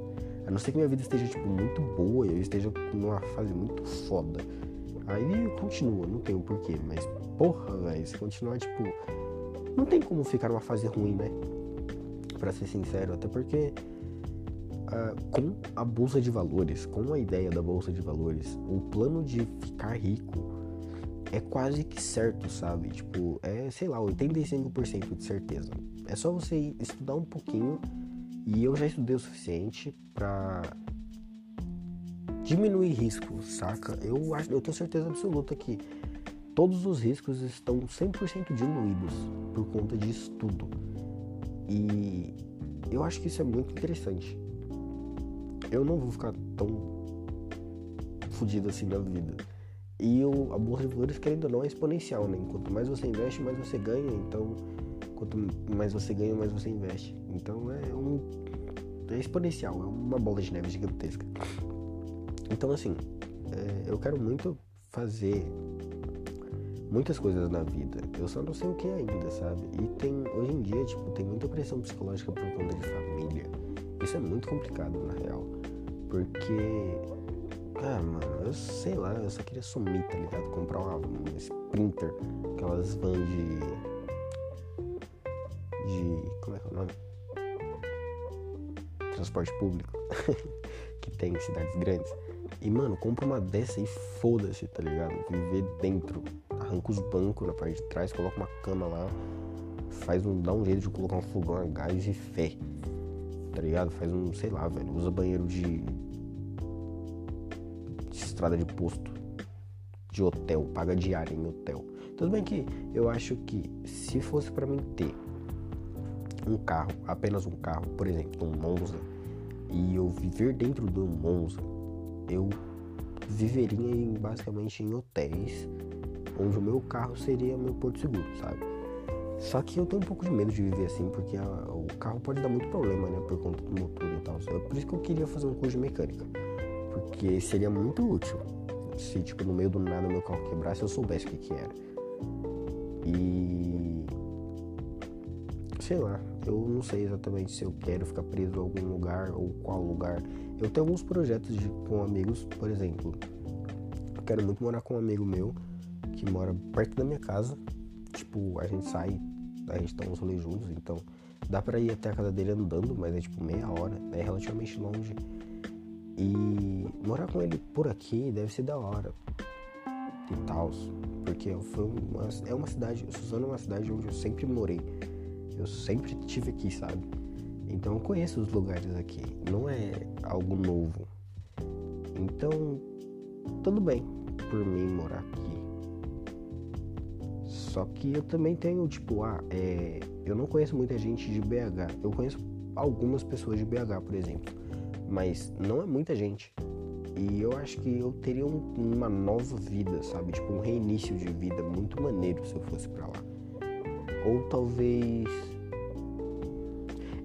Speaker 1: A não ser que minha vida esteja, tipo, muito boa e eu esteja numa fase muito foda. Aí continua, não um porquê. Mas, porra, velho, se continuar, tipo. Não tem como ficar numa fase ruim, né? Pra ser sincero. Até porque uh, com a bolsa de valores, com a ideia da bolsa de valores, o plano de ficar rico é quase que certo, sabe? Tipo, é, sei lá, 85% de certeza. É só você estudar um pouquinho e eu já estudei o suficiente para diminuir riscos, saca? Eu, eu tenho certeza absoluta que todos os riscos estão 100% diluídos por conta de estudo. E eu acho que isso é muito interessante eu não vou ficar tão fodido assim na vida. E eu, a bolsa de valores, querendo ou não, é exponencial, né? Quanto mais você investe, mais você ganha. Então, quanto mais você ganha, mais você investe. Então, é um. É exponencial, é uma bola de neve gigantesca. Então, assim, é, eu quero muito fazer muitas coisas na vida. Eu só não sei o que ainda, sabe? E tem, hoje em dia, tipo, tem muita pressão psicológica por conta de família. Isso é muito complicado, na real. Porque, cara, mano, eu sei lá, eu só queria sumir, tá ligado? Comprar uma, uma Sprinter, aquelas vans de. de. como é que é o nome? Transporte público [LAUGHS] que tem em cidades grandes. E, mano, compra uma dessa e foda-se, tá ligado? Viver dentro. Arranca os bancos na parte de trás, coloca uma cama lá, faz um, dá um jeito de colocar um fogão a gás e fé tá ligado? Faz um, sei lá, velho, usa banheiro de, de estrada de posto, de hotel, paga diária em hotel. Tudo bem que eu acho que se fosse para mim ter um carro, apenas um carro, por exemplo, um Monza, e eu viver dentro de um Monza, eu viveria em, basicamente em hotéis, onde o meu carro seria meu porto seguro, sabe? Só que eu tenho um pouco de medo de viver assim, porque a, o carro pode dar muito problema, né? Por conta do motor e tal. É por isso que eu queria fazer um curso de mecânica. Porque seria muito útil. Se, tipo, no meio do nada meu carro quebrasse, eu soubesse o que que era. E... Sei lá. Eu não sei exatamente se eu quero ficar preso em algum lugar ou qual lugar. Eu tenho alguns projetos de, com amigos, por exemplo. Eu quero muito morar com um amigo meu que mora perto da minha casa. Tipo, a gente sai, a gente dá uns rolês juntos, então dá pra ir até a casa dele andando, mas é tipo meia hora, é relativamente longe. E morar com ele por aqui deve ser da hora e tal, porque uma, é uma cidade, Suzano é uma cidade onde eu sempre morei, eu sempre tive aqui, sabe? Então eu conheço os lugares aqui, não é algo novo. Então, tudo bem por mim morar aqui. Só que eu também tenho, tipo, ah, é, eu não conheço muita gente de BH. Eu conheço algumas pessoas de BH, por exemplo. Mas não é muita gente. E eu acho que eu teria um, uma nova vida, sabe? Tipo, um reinício de vida muito maneiro se eu fosse para lá. Ou talvez.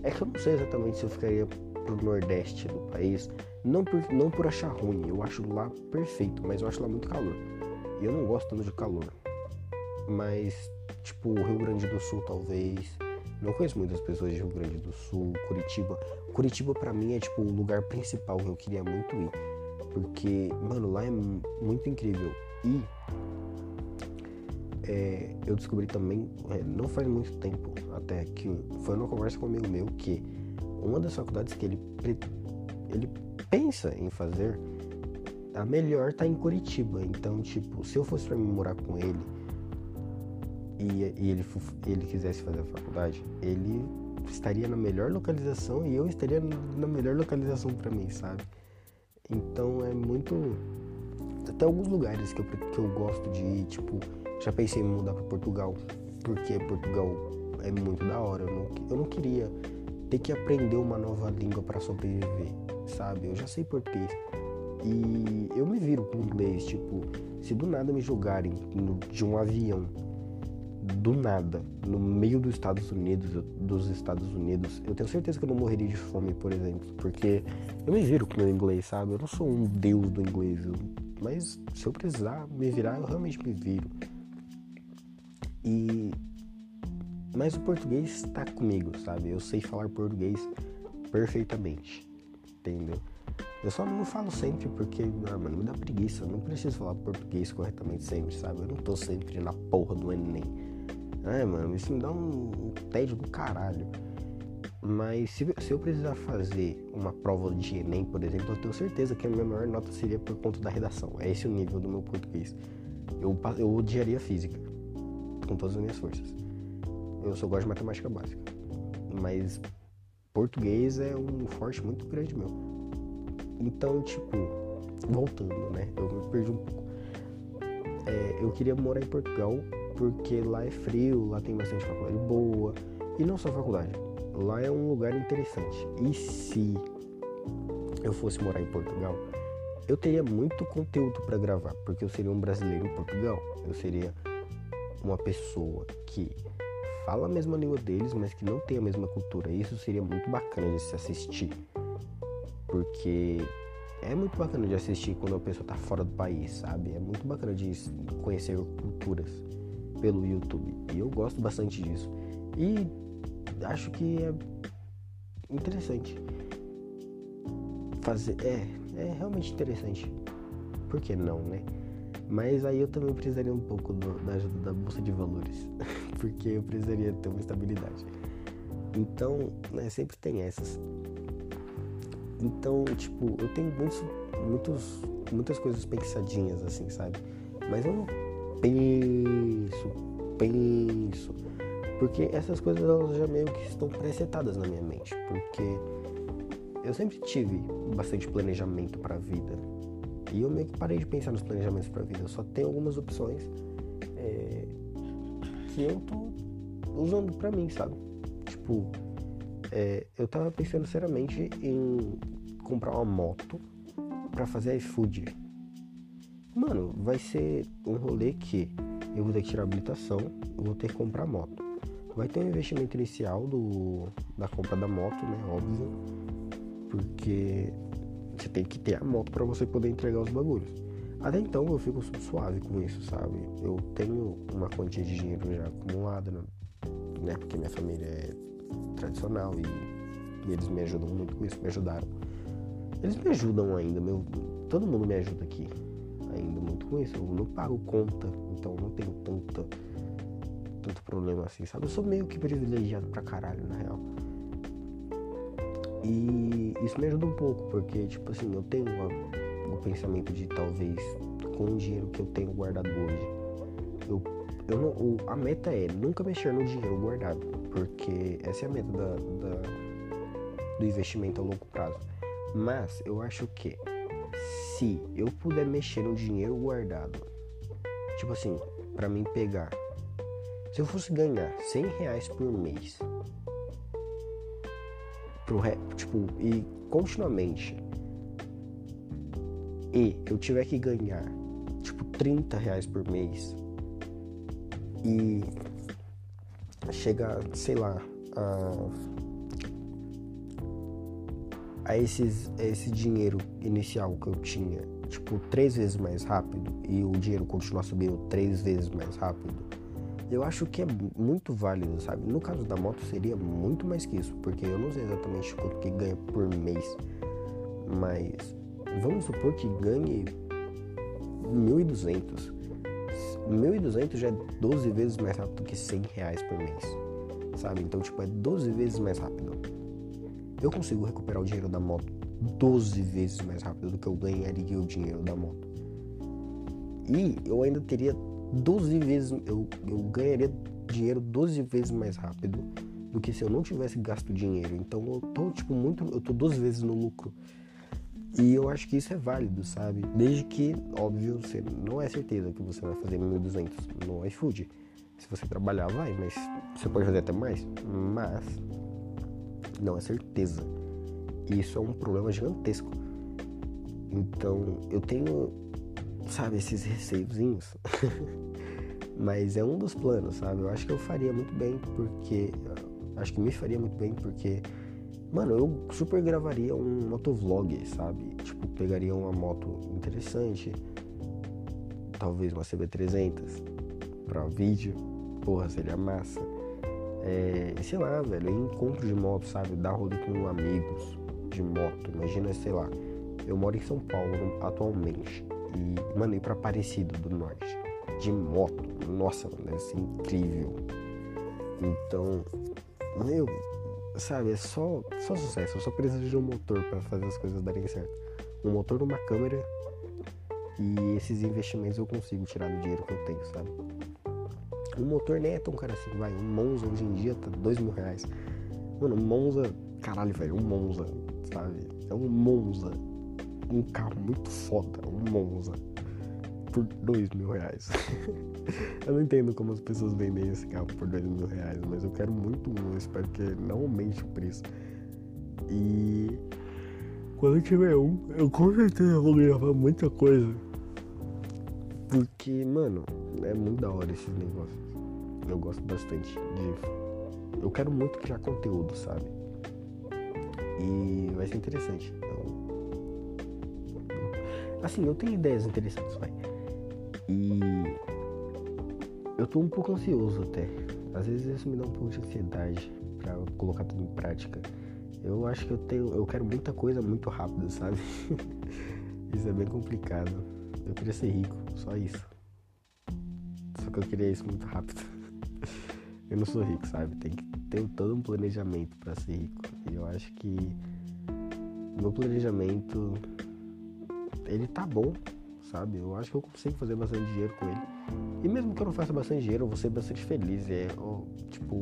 Speaker 1: É que eu não sei exatamente se eu ficaria pro nordeste do país. Não por, não por achar ruim, eu acho lá perfeito, mas eu acho lá muito calor. E eu não gosto tanto de calor. Mas, tipo, Rio Grande do Sul talvez. Não conheço muitas pessoas de Rio Grande do Sul, Curitiba. Curitiba para mim é tipo o lugar principal que eu queria muito ir porque, mano, lá é muito incrível. E é, eu descobri também, é, não faz muito tempo até, que foi numa conversa com um amigo meu que uma das faculdades que ele, ele pensa em fazer, a melhor tá em Curitiba. Então, tipo, se eu fosse pra mim morar com ele e, e ele, ele quisesse fazer a faculdade, ele estaria na melhor localização e eu estaria na melhor localização para mim, sabe? Então é muito. Até alguns lugares que eu, que eu gosto de ir, tipo, já pensei em mudar para Portugal, porque Portugal é muito da hora. Eu não, eu não queria ter que aprender uma nova língua para sobreviver, sabe? Eu já sei português. E eu me viro com inglês, tipo, se do nada me jogarem de um avião do nada, no meio dos Estados Unidos, dos Estados Unidos, eu tenho certeza que eu não morreria de fome, por exemplo, porque eu me viro com meu inglês, sabe? Eu não sou um deus do inglês, eu, mas se eu precisar me virar, eu realmente me viro. E mas o português está comigo, sabe? Eu sei falar português perfeitamente, entendeu? Eu só não falo sempre porque, ah, mano, me dá preguiça. Eu não preciso falar português corretamente sempre, sabe? Eu não tô sempre na porra do Enem. É, mano, isso me dá um, um tédio do caralho. Mas se, se, eu precisar fazer uma prova de Enem, por exemplo, eu tenho certeza que a minha maior nota seria por conta da redação. É esse o nível do meu português. Eu, eu odiaria física, com todas as minhas forças. Eu só gosto de matemática básica. Mas português é um forte muito grande meu. Então, tipo, voltando, né? Eu me perdi um pouco. É, eu queria morar em Portugal porque lá é frio, lá tem bastante faculdade boa. E não só faculdade, lá é um lugar interessante. E se eu fosse morar em Portugal, eu teria muito conteúdo para gravar, porque eu seria um brasileiro em Portugal. Eu seria uma pessoa que fala a mesma língua deles, mas que não tem a mesma cultura. Isso seria muito bacana de se assistir. Porque é muito bacana de assistir quando a pessoa tá fora do país, sabe? É muito bacana de conhecer culturas pelo YouTube. E eu gosto bastante disso. E acho que é interessante fazer. É, é realmente interessante. Por que não, né? Mas aí eu também precisaria um pouco do, da ajuda da bolsa de valores, [LAUGHS] porque eu precisaria ter uma estabilidade. Então, né, sempre tem essas. Então, tipo, eu tenho muitos, muitos, muitas coisas pensadinhas assim, sabe? Mas eu não penso, penso. Porque essas coisas elas já meio que estão presetadas na minha mente. Porque eu sempre tive bastante planejamento para a vida. E eu meio que parei de pensar nos planejamentos para a vida. Eu só tenho algumas opções é, que eu tô usando para mim, sabe? Tipo, é, eu tava pensando seriamente em comprar uma moto para fazer iFood Mano, vai ser um rolê que eu vou ter que tirar a habilitação, vou ter que comprar moto. Vai ter um investimento inicial do, da compra da moto, né? Óbvio. Porque você tem que ter a moto para você poder entregar os bagulhos. Até então eu fico suave com isso, sabe? Eu tenho uma quantia de dinheiro já acumulada, né? Porque minha família é tradicional e, e eles me ajudam muito com isso, me ajudaram. Eles me ajudam ainda, meu, todo mundo me ajuda aqui ainda muito com isso. Eu não pago conta, então não tenho tanta, tanto problema assim, sabe? Eu sou meio que privilegiado pra caralho, na real. E isso me ajuda um pouco, porque, tipo assim, eu tenho o pensamento de talvez, com o dinheiro que eu tenho guardado hoje, eu, eu não, o, a meta é nunca mexer no dinheiro guardado, porque essa é a meta da, da, do investimento a longo prazo. Mas eu acho que se eu puder mexer no dinheiro guardado, tipo assim, para mim pegar, se eu fosse ganhar 100 reais por mês, pro, tipo, e continuamente, e eu tiver que ganhar, tipo, 30 reais por mês, e chegar, sei lá, a a esses, esse dinheiro inicial que eu tinha, tipo, três vezes mais rápido e o dinheiro continuar subindo três vezes mais rápido, eu acho que é muito válido, sabe? No caso da moto seria muito mais que isso, porque eu não sei exatamente quanto que ganha por mês, mas vamos supor que ganhe 1.200. 1.200 já é 12 vezes mais rápido que 100 reais por mês, sabe? Então, tipo, é 12 vezes mais rápido eu consigo recuperar o dinheiro da moto 12 vezes mais rápido do que eu ganharia o dinheiro da moto. E eu ainda teria 12 vezes, eu, eu ganharia dinheiro 12 vezes mais rápido do que se eu não tivesse gasto dinheiro. Então eu tô, tipo, muito. Eu tô 12 vezes no lucro. E eu acho que isso é válido, sabe? Desde que, óbvio, você não é certeza que você vai fazer 1.200 no iFood. Se você trabalhar, vai, mas você pode fazer até mais. Mas não é certeza. E isso é um problema gigantesco. Então, eu tenho, sabe, esses receiozinhos. [LAUGHS] Mas é um dos planos, sabe? Eu acho que eu faria muito bem porque. Acho que me faria muito bem porque. Mano, eu super gravaria um motovlog, sabe? Tipo, pegaria uma moto interessante. Talvez uma CB300 pra vídeo. Porra, seria massa é, sei lá, velho, encontro de moto, sabe? Dar rolê com amigos de moto. Imagina, sei lá, eu moro em São Paulo atualmente e, mano, ir pra Aparecido do Norte de moto, nossa, mano, deve ser incrível. Então, meu, sabe, é só, só sucesso. Eu só preciso de um motor para fazer as coisas darem certo. Um motor, uma câmera e esses investimentos eu consigo tirar do dinheiro que eu tenho, sabe? O motor nem é tão caro assim, vai. Um Monza hoje em dia tá dois mil reais. Mano, um Monza, caralho, velho, um Monza, sabe? É um Monza. Um carro muito foda, um Monza. Por dois mil reais. [LAUGHS] eu não entendo como as pessoas vendem esse carro por dois mil reais, mas eu quero muito um, eu espero que não aumente o preço. E quando eu tiver um, eu com certeza vou gravar muita coisa. Porque, mano, é muito da hora esses negócios. Eu gosto bastante de. Eu quero muito criar conteúdo, sabe? E vai ser interessante. Então... Assim, eu tenho ideias interessantes, vai. E eu tô um pouco ansioso até. Às vezes isso me dá um pouco de ansiedade pra colocar tudo em prática. Eu acho que eu tenho. Eu quero muita coisa muito rápido, sabe? [LAUGHS] isso é bem complicado. Eu queria ser rico, só isso. Só que eu queria isso muito rápido [LAUGHS] eu não sou rico, sabe? Tem que ter todo um planejamento para ser rico. E eu acho que meu planejamento ele tá bom, sabe? Eu acho que eu consigo fazer bastante dinheiro com ele. E mesmo que eu não faça bastante dinheiro, eu vou ser bastante feliz. É, tipo,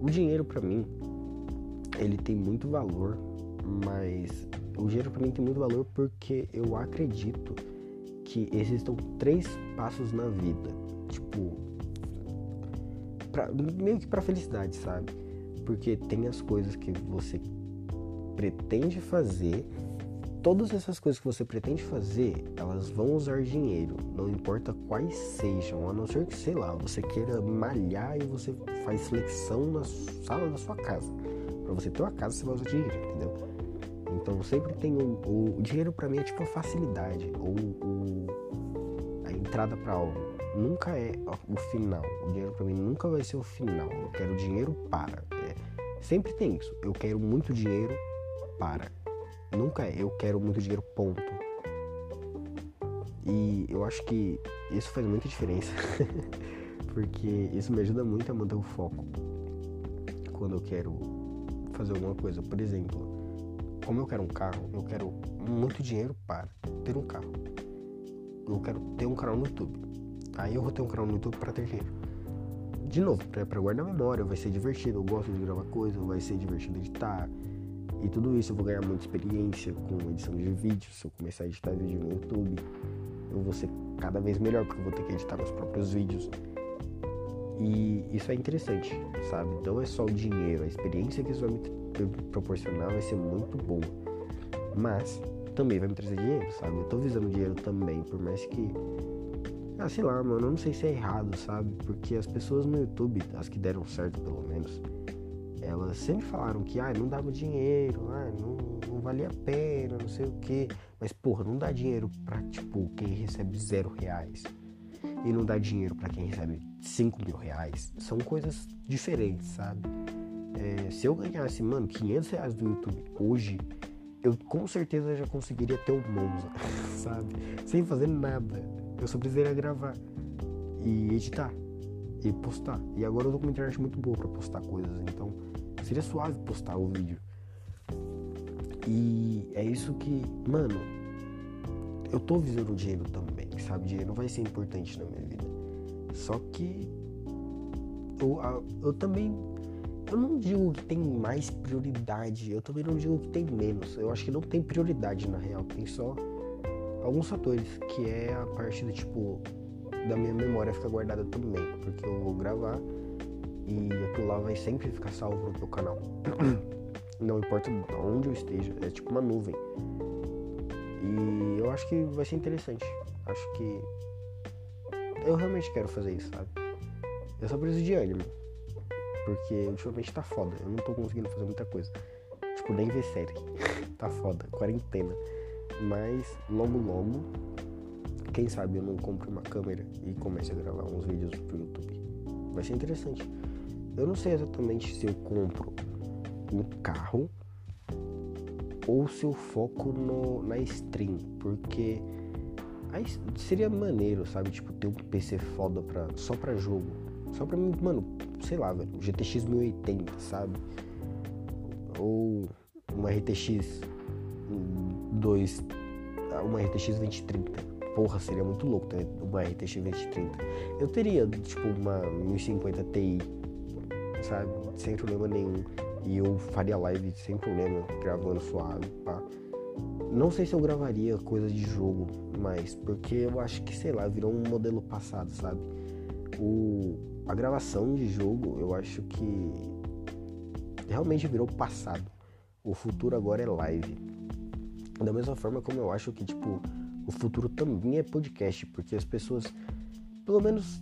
Speaker 1: o dinheiro para mim, ele tem muito valor, mas o dinheiro para mim tem muito valor porque eu acredito que existam três passos na vida. Tipo, pra, meio que pra felicidade, sabe? Porque tem as coisas que você pretende fazer, todas essas coisas que você pretende fazer, elas vão usar dinheiro, não importa quais sejam, a não ser que, sei lá, você queira malhar e você faz flexão na sala da sua casa. Para você ter uma casa, você vai usar dinheiro, entendeu? Então sempre tem um, o, o dinheiro para mim é tipo a facilidade ou a entrada para algo nunca é o final. O dinheiro para mim nunca vai ser o final. Eu quero dinheiro para. É, Sempre tem isso. Eu quero muito dinheiro para. Nunca é eu quero muito dinheiro, ponto. E eu acho que isso faz muita diferença. [LAUGHS] porque isso me ajuda muito a manter o foco. Quando eu quero fazer alguma coisa. Por exemplo, como eu quero um carro, eu quero muito dinheiro para ter um carro. Eu quero ter um canal no YouTube. Aí eu vou ter um canal no YouTube para ter dinheiro de novo, para guardar memória, vai ser divertido, eu gosto de gravar coisa, vai ser divertido editar. E tudo isso eu vou ganhar muita experiência com edição de vídeo. Se eu começar a editar vídeo no YouTube, eu vou ser cada vez melhor, porque eu vou ter que editar meus próprios vídeos. E isso é interessante, sabe? Então é só o dinheiro, a experiência que isso vai me proporcionar vai ser muito boa. Mas também vai me trazer dinheiro, sabe? Eu tô visando dinheiro também, por mais que ah, sei lá, mano, eu não sei se é errado, sabe? Porque as pessoas no YouTube, as que deram certo pelo menos, elas sempre falaram que ah, não dava dinheiro, ah, não, não valia a pena, não sei o que. Mas, porra, não dá dinheiro pra, tipo, quem recebe zero reais. E não dá dinheiro para quem recebe cinco mil reais. São coisas diferentes, sabe? É, se eu ganhasse, mano, 500 reais do YouTube hoje, eu com certeza já conseguiria ter um Monza, [LAUGHS] sabe? Sem fazer nada. Eu só precisaria gravar e editar e postar. E agora eu tô com uma internet muito boa para postar coisas, então seria suave postar o vídeo. E é isso que, mano, eu tô visando dinheiro também, sabe? Dinheiro vai ser importante na minha vida. Só que eu, eu também eu não digo que tem mais prioridade, eu também não digo que tem menos. Eu acho que não tem prioridade na real, tem só alguns fatores, que é a parte do tipo da minha memória ficar guardada também, porque eu vou gravar e aquilo lá vai sempre ficar salvo no meu canal. [CLEARS THROAT] Não importa onde eu esteja, é tipo uma nuvem. E eu acho que vai ser interessante. Acho que eu realmente quero fazer isso, sabe? Eu só preciso de ânimo. Porque ultimamente tá foda. Eu não tô conseguindo fazer muita coisa. Tipo, nem ver série. [LAUGHS] tá foda. Quarentena. Mas logo logo, quem sabe eu não compro uma câmera e comece a gravar uns vídeos pro YouTube. Vai ser interessante. Eu não sei exatamente se eu compro um carro ou se eu foco no, na stream, porque aí seria maneiro, sabe? Tipo, ter um PC foda pra, só pra jogo. Só pra mim, mano, sei lá, velho, GTX 1080, sabe? Ou uma RTX 2, uma RTX 2030. Porra, seria muito louco ter uma RTX 2030. Eu teria, tipo, uma 1050 Ti, sabe? Sem problema nenhum. E eu faria live sem problema, gravando suave, pá. Não sei se eu gravaria coisa de jogo, mas porque eu acho que, sei lá, virou um modelo passado, sabe? O, a gravação de jogo, eu acho que realmente virou passado. O futuro agora é live. Da mesma forma como eu acho que, tipo, o futuro também é podcast, porque as pessoas, pelo menos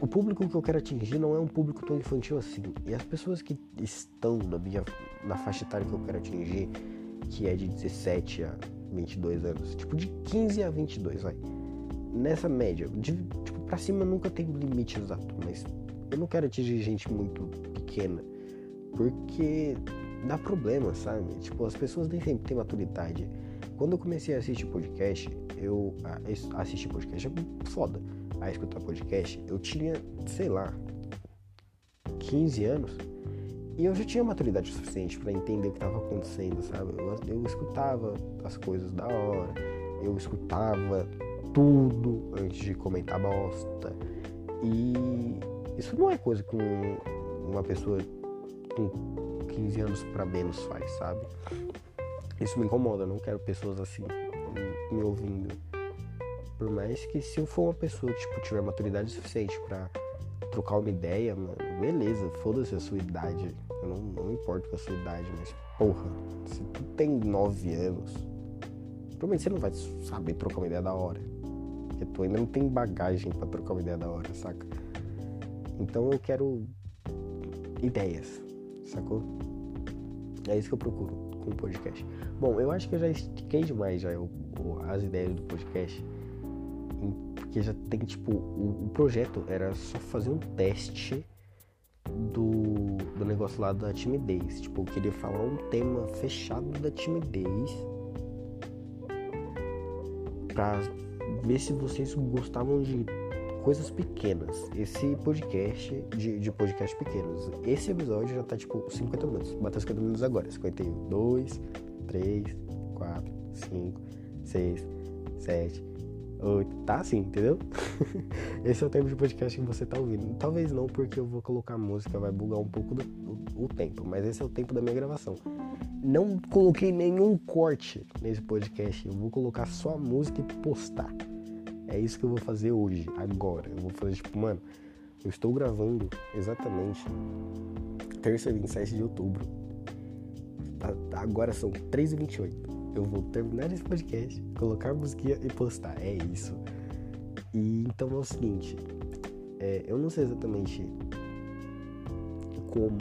Speaker 1: o público que eu quero atingir não é um público tão infantil assim. E as pessoas que estão na minha na faixa etária que eu quero atingir, que é de 17 a 22 anos, tipo de 15 a 22, vai. Nessa média, de, tipo, pra cima nunca tem limite exato, mas eu não quero atingir gente muito pequena, porque dá problema, sabe? Tipo, as pessoas nem sempre têm maturidade. Quando eu comecei a assistir podcast, eu assisti podcast é foda. A escutar podcast, eu tinha, sei lá, 15 anos e eu já tinha maturidade suficiente para entender o que estava acontecendo, sabe? Eu, eu escutava as coisas da hora, eu escutava tudo antes de comentar bosta. E isso não é coisa que uma pessoa com 15 anos para menos faz, sabe? Isso me incomoda, eu não quero pessoas assim me ouvindo. Por mais que se eu for uma pessoa que tipo, tiver maturidade suficiente para trocar uma ideia, mano, beleza, foda-se a sua idade. Eu não, não importo com a sua idade, mas porra, se tu tem 9 anos, provavelmente você não vai saber trocar uma ideia da hora. Porque tu ainda não tem bagagem para trocar uma ideia da hora, saca? Então eu quero ideias, sacou? É isso que eu procuro com o podcast. Bom, eu acho que eu já estiquei demais já o, as ideias do podcast. Porque já tem, tipo, o, o, projeto era só fazer um teste do, do negócio lá da timidez. Tipo, eu queria falar um tema fechado da timidez. Pra ver se vocês gostavam de coisas pequenas. Esse podcast, de, de podcast pequenos. Esse episódio já tá tipo 50 minutos. Bateu 50 minutos agora. 52, 3, 4, 5, 6, 7, 8. Tá assim, entendeu? [LAUGHS] Esse é o tempo de podcast que você tá ouvindo. Talvez não, porque eu vou colocar música, vai bugar um pouco do, o, o tempo. Mas esse é o tempo da minha gravação. Não coloquei nenhum corte nesse podcast. Eu vou colocar só música e postar. É isso que eu vou fazer hoje, agora. Eu vou fazer tipo, mano, eu estou gravando exatamente terça 27 de outubro. Tá, agora são 3h28. Eu vou terminar esse podcast, colocar a musiquinha e postar. É isso. E então é o seguinte. É, eu não sei exatamente como.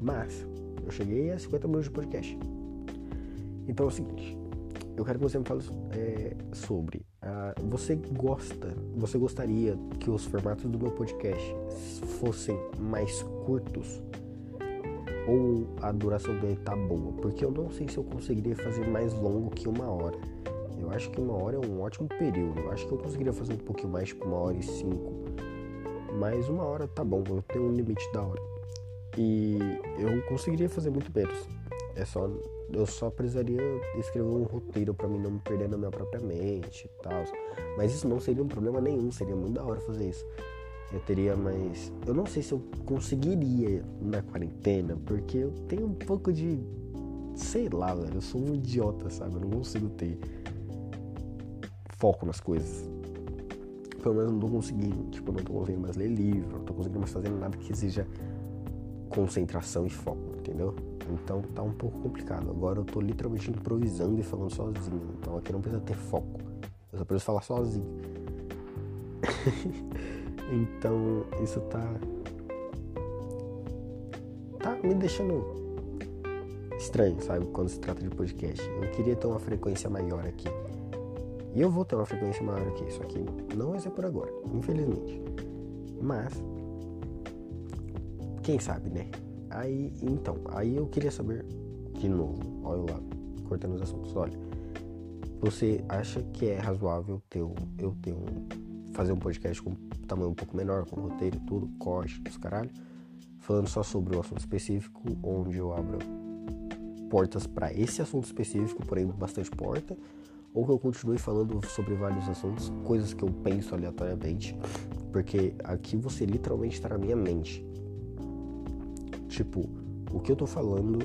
Speaker 1: Mas eu cheguei a 50 minutos de podcast. Então é o seguinte eu quero que você me fale é, sobre. Uh, você gosta, você gostaria que os formatos do meu podcast fossem mais curtos? Ou a duração dele tá boa? Porque eu não sei se eu conseguiria fazer mais longo que uma hora. Eu acho que uma hora é um ótimo período. Eu acho que eu conseguiria fazer um pouquinho mais, tipo uma hora e cinco. Mas uma hora tá bom, eu tenho um limite da hora. E eu conseguiria fazer muito menos. É só eu só precisaria escrever um roteiro para mim não me perder na minha própria mente e tal. Mas isso não seria um problema nenhum, seria muito da hora fazer isso. Eu teria mais. Eu não sei se eu conseguiria na quarentena, porque eu tenho um pouco de. Sei lá, velho. Eu sou um idiota, sabe? Eu não consigo ter foco nas coisas. Pelo menos não tô conseguindo. Tipo, não tô conseguindo mais ler livro, não tô conseguindo mais fazer nada que exija concentração e foco, entendeu? Então tá um pouco complicado. Agora eu tô literalmente improvisando e falando sozinho. Então aqui não precisa ter foco. Eu só preciso falar sozinho. [LAUGHS] então isso tá. Tá me deixando estranho, sabe? Quando se trata de podcast. Eu queria ter uma frequência maior aqui. E eu vou ter uma frequência maior aqui. Isso aqui não vai ser por agora, infelizmente. Mas. Quem sabe, né? Aí, então, aí eu queria saber de novo, olha lá, cortando os assuntos, olha. Você acha que é razoável ter, eu ter um, fazer um podcast com tamanho um pouco menor, com roteiro tudo, corte, os caralho, falando só sobre o assunto específico, onde eu abro portas para esse assunto específico, porém bastante porta, ou que eu continue falando sobre vários assuntos, coisas que eu penso aleatoriamente, porque aqui você literalmente está na minha mente. Tipo, o que eu tô falando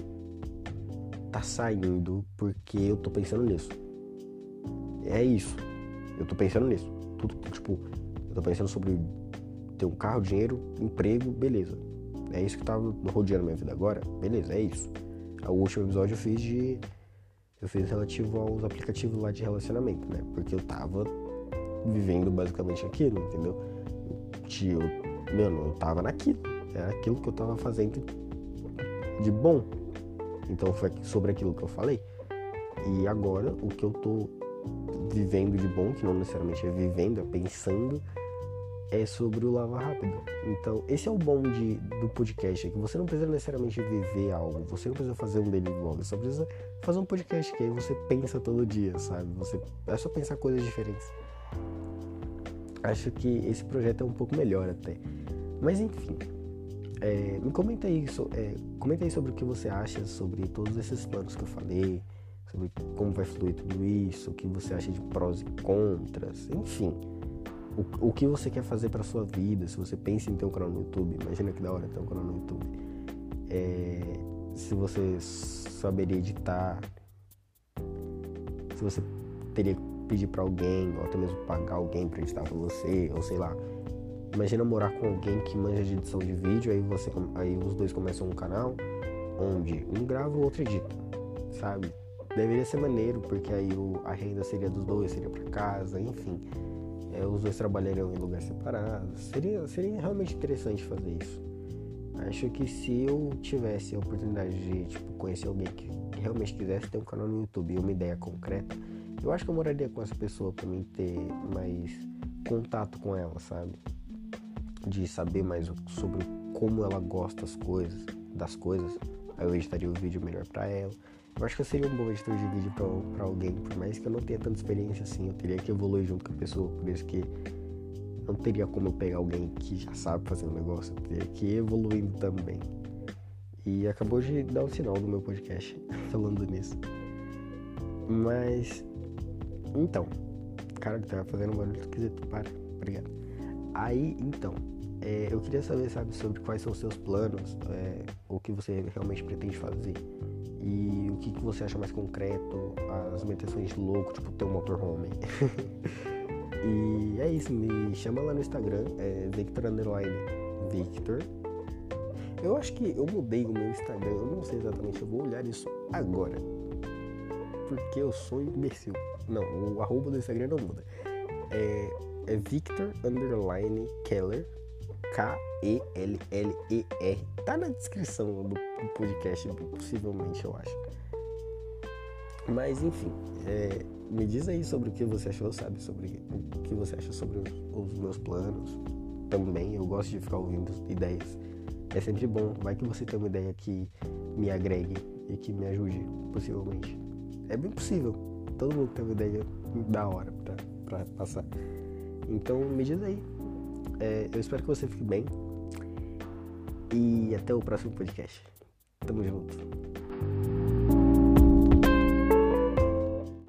Speaker 1: tá saindo porque eu tô pensando nisso. É isso. Eu tô pensando nisso. Tudo, tipo, eu tô pensando sobre ter um carro, dinheiro, emprego, beleza. É isso que tá rodeando minha vida agora? Beleza, é isso. O último episódio eu fiz de. Eu fiz relativo aos aplicativos lá de relacionamento, né? Porque eu tava vivendo basicamente aquilo, entendeu? Eu, mano, eu tava naquilo. Era aquilo que eu tava fazendo de bom. Então foi sobre aquilo que eu falei. E agora o que eu tô vivendo de bom, que não necessariamente é vivendo, é pensando, é sobre o Lava Rápido. Então, esse é o bom de, do podcast, é que você não precisa necessariamente viver algo, você não precisa fazer um daily vlog, só precisa fazer um podcast que aí você pensa todo dia, sabe? Você é só pensar coisas diferentes. Acho que esse projeto é um pouco melhor até. Mas enfim, é, me comenta aí, so, é, comenta aí sobre o que você acha sobre todos esses planos que eu falei, sobre como vai fluir tudo isso, o que você acha de prós e contras, enfim. O, o que você quer fazer para sua vida, se você pensa em ter um canal no YouTube, imagina que da hora ter um canal no YouTube. É, se você saberia editar, se você teria que pedir para alguém, ou até mesmo pagar alguém para editar para você, ou sei lá, Imagina morar com alguém que manja de edição de vídeo, aí você aí os dois começam um canal onde um grava o outro edita, sabe? Deveria ser maneiro, porque aí o, a renda seria dos dois, seria para casa, enfim. É, os dois trabalhariam em lugares separados. Seria, seria realmente interessante fazer isso. Acho que se eu tivesse a oportunidade de tipo, conhecer alguém que, que realmente quisesse ter um canal no YouTube e uma ideia concreta, eu acho que eu moraria com essa pessoa para mim ter mais contato com ela, sabe? De saber mais sobre como ela gosta das coisas, das coisas, aí eu editaria o vídeo melhor para ela. Eu acho que eu seria um bom editor de vídeo para alguém, por mais que eu não tenha tanta experiência assim, eu teria que evoluir junto com a pessoa, por isso que não teria como eu pegar alguém que já sabe fazer um negócio, eu teria que ir evoluindo também. E acabou de dar um sinal no meu podcast [LAUGHS] falando nisso. Mas. Então. Cara, tava fazendo um barulho esquisito. Para. Obrigado. Aí, então. É, eu queria saber, sabe, sobre quais são os seus planos, é, o que você realmente pretende fazer e o que, que você acha mais concreto, as meditações louco, tipo ter um motorhome. [LAUGHS] e é isso, me chama lá no Instagram, é Victor Underline Victor eu acho que eu mudei o meu Instagram, eu não sei exatamente, eu vou olhar isso agora. Porque eu sou imbecil. Não, o arroba do Instagram não muda. É, é Victor Underline Keller. K-E-L-L-E-R. Tá na descrição do, podcast, possivelmente, eu acho. Mas enfim, é, me diz aí sobre o que você achou, sabe? Sobre o que você acha sobre os, os meus planos. Também eu gosto de ficar ouvindo ideias é sempre bom. Vai que você tem uma ideia que me agregue e que me ajude, possivelmente. É bem possível. Todo mundo tem uma ideia da hora pra, pra passar. Então, me diz aí. É, eu espero que você fique bem. E até o próximo podcast. Tamo junto.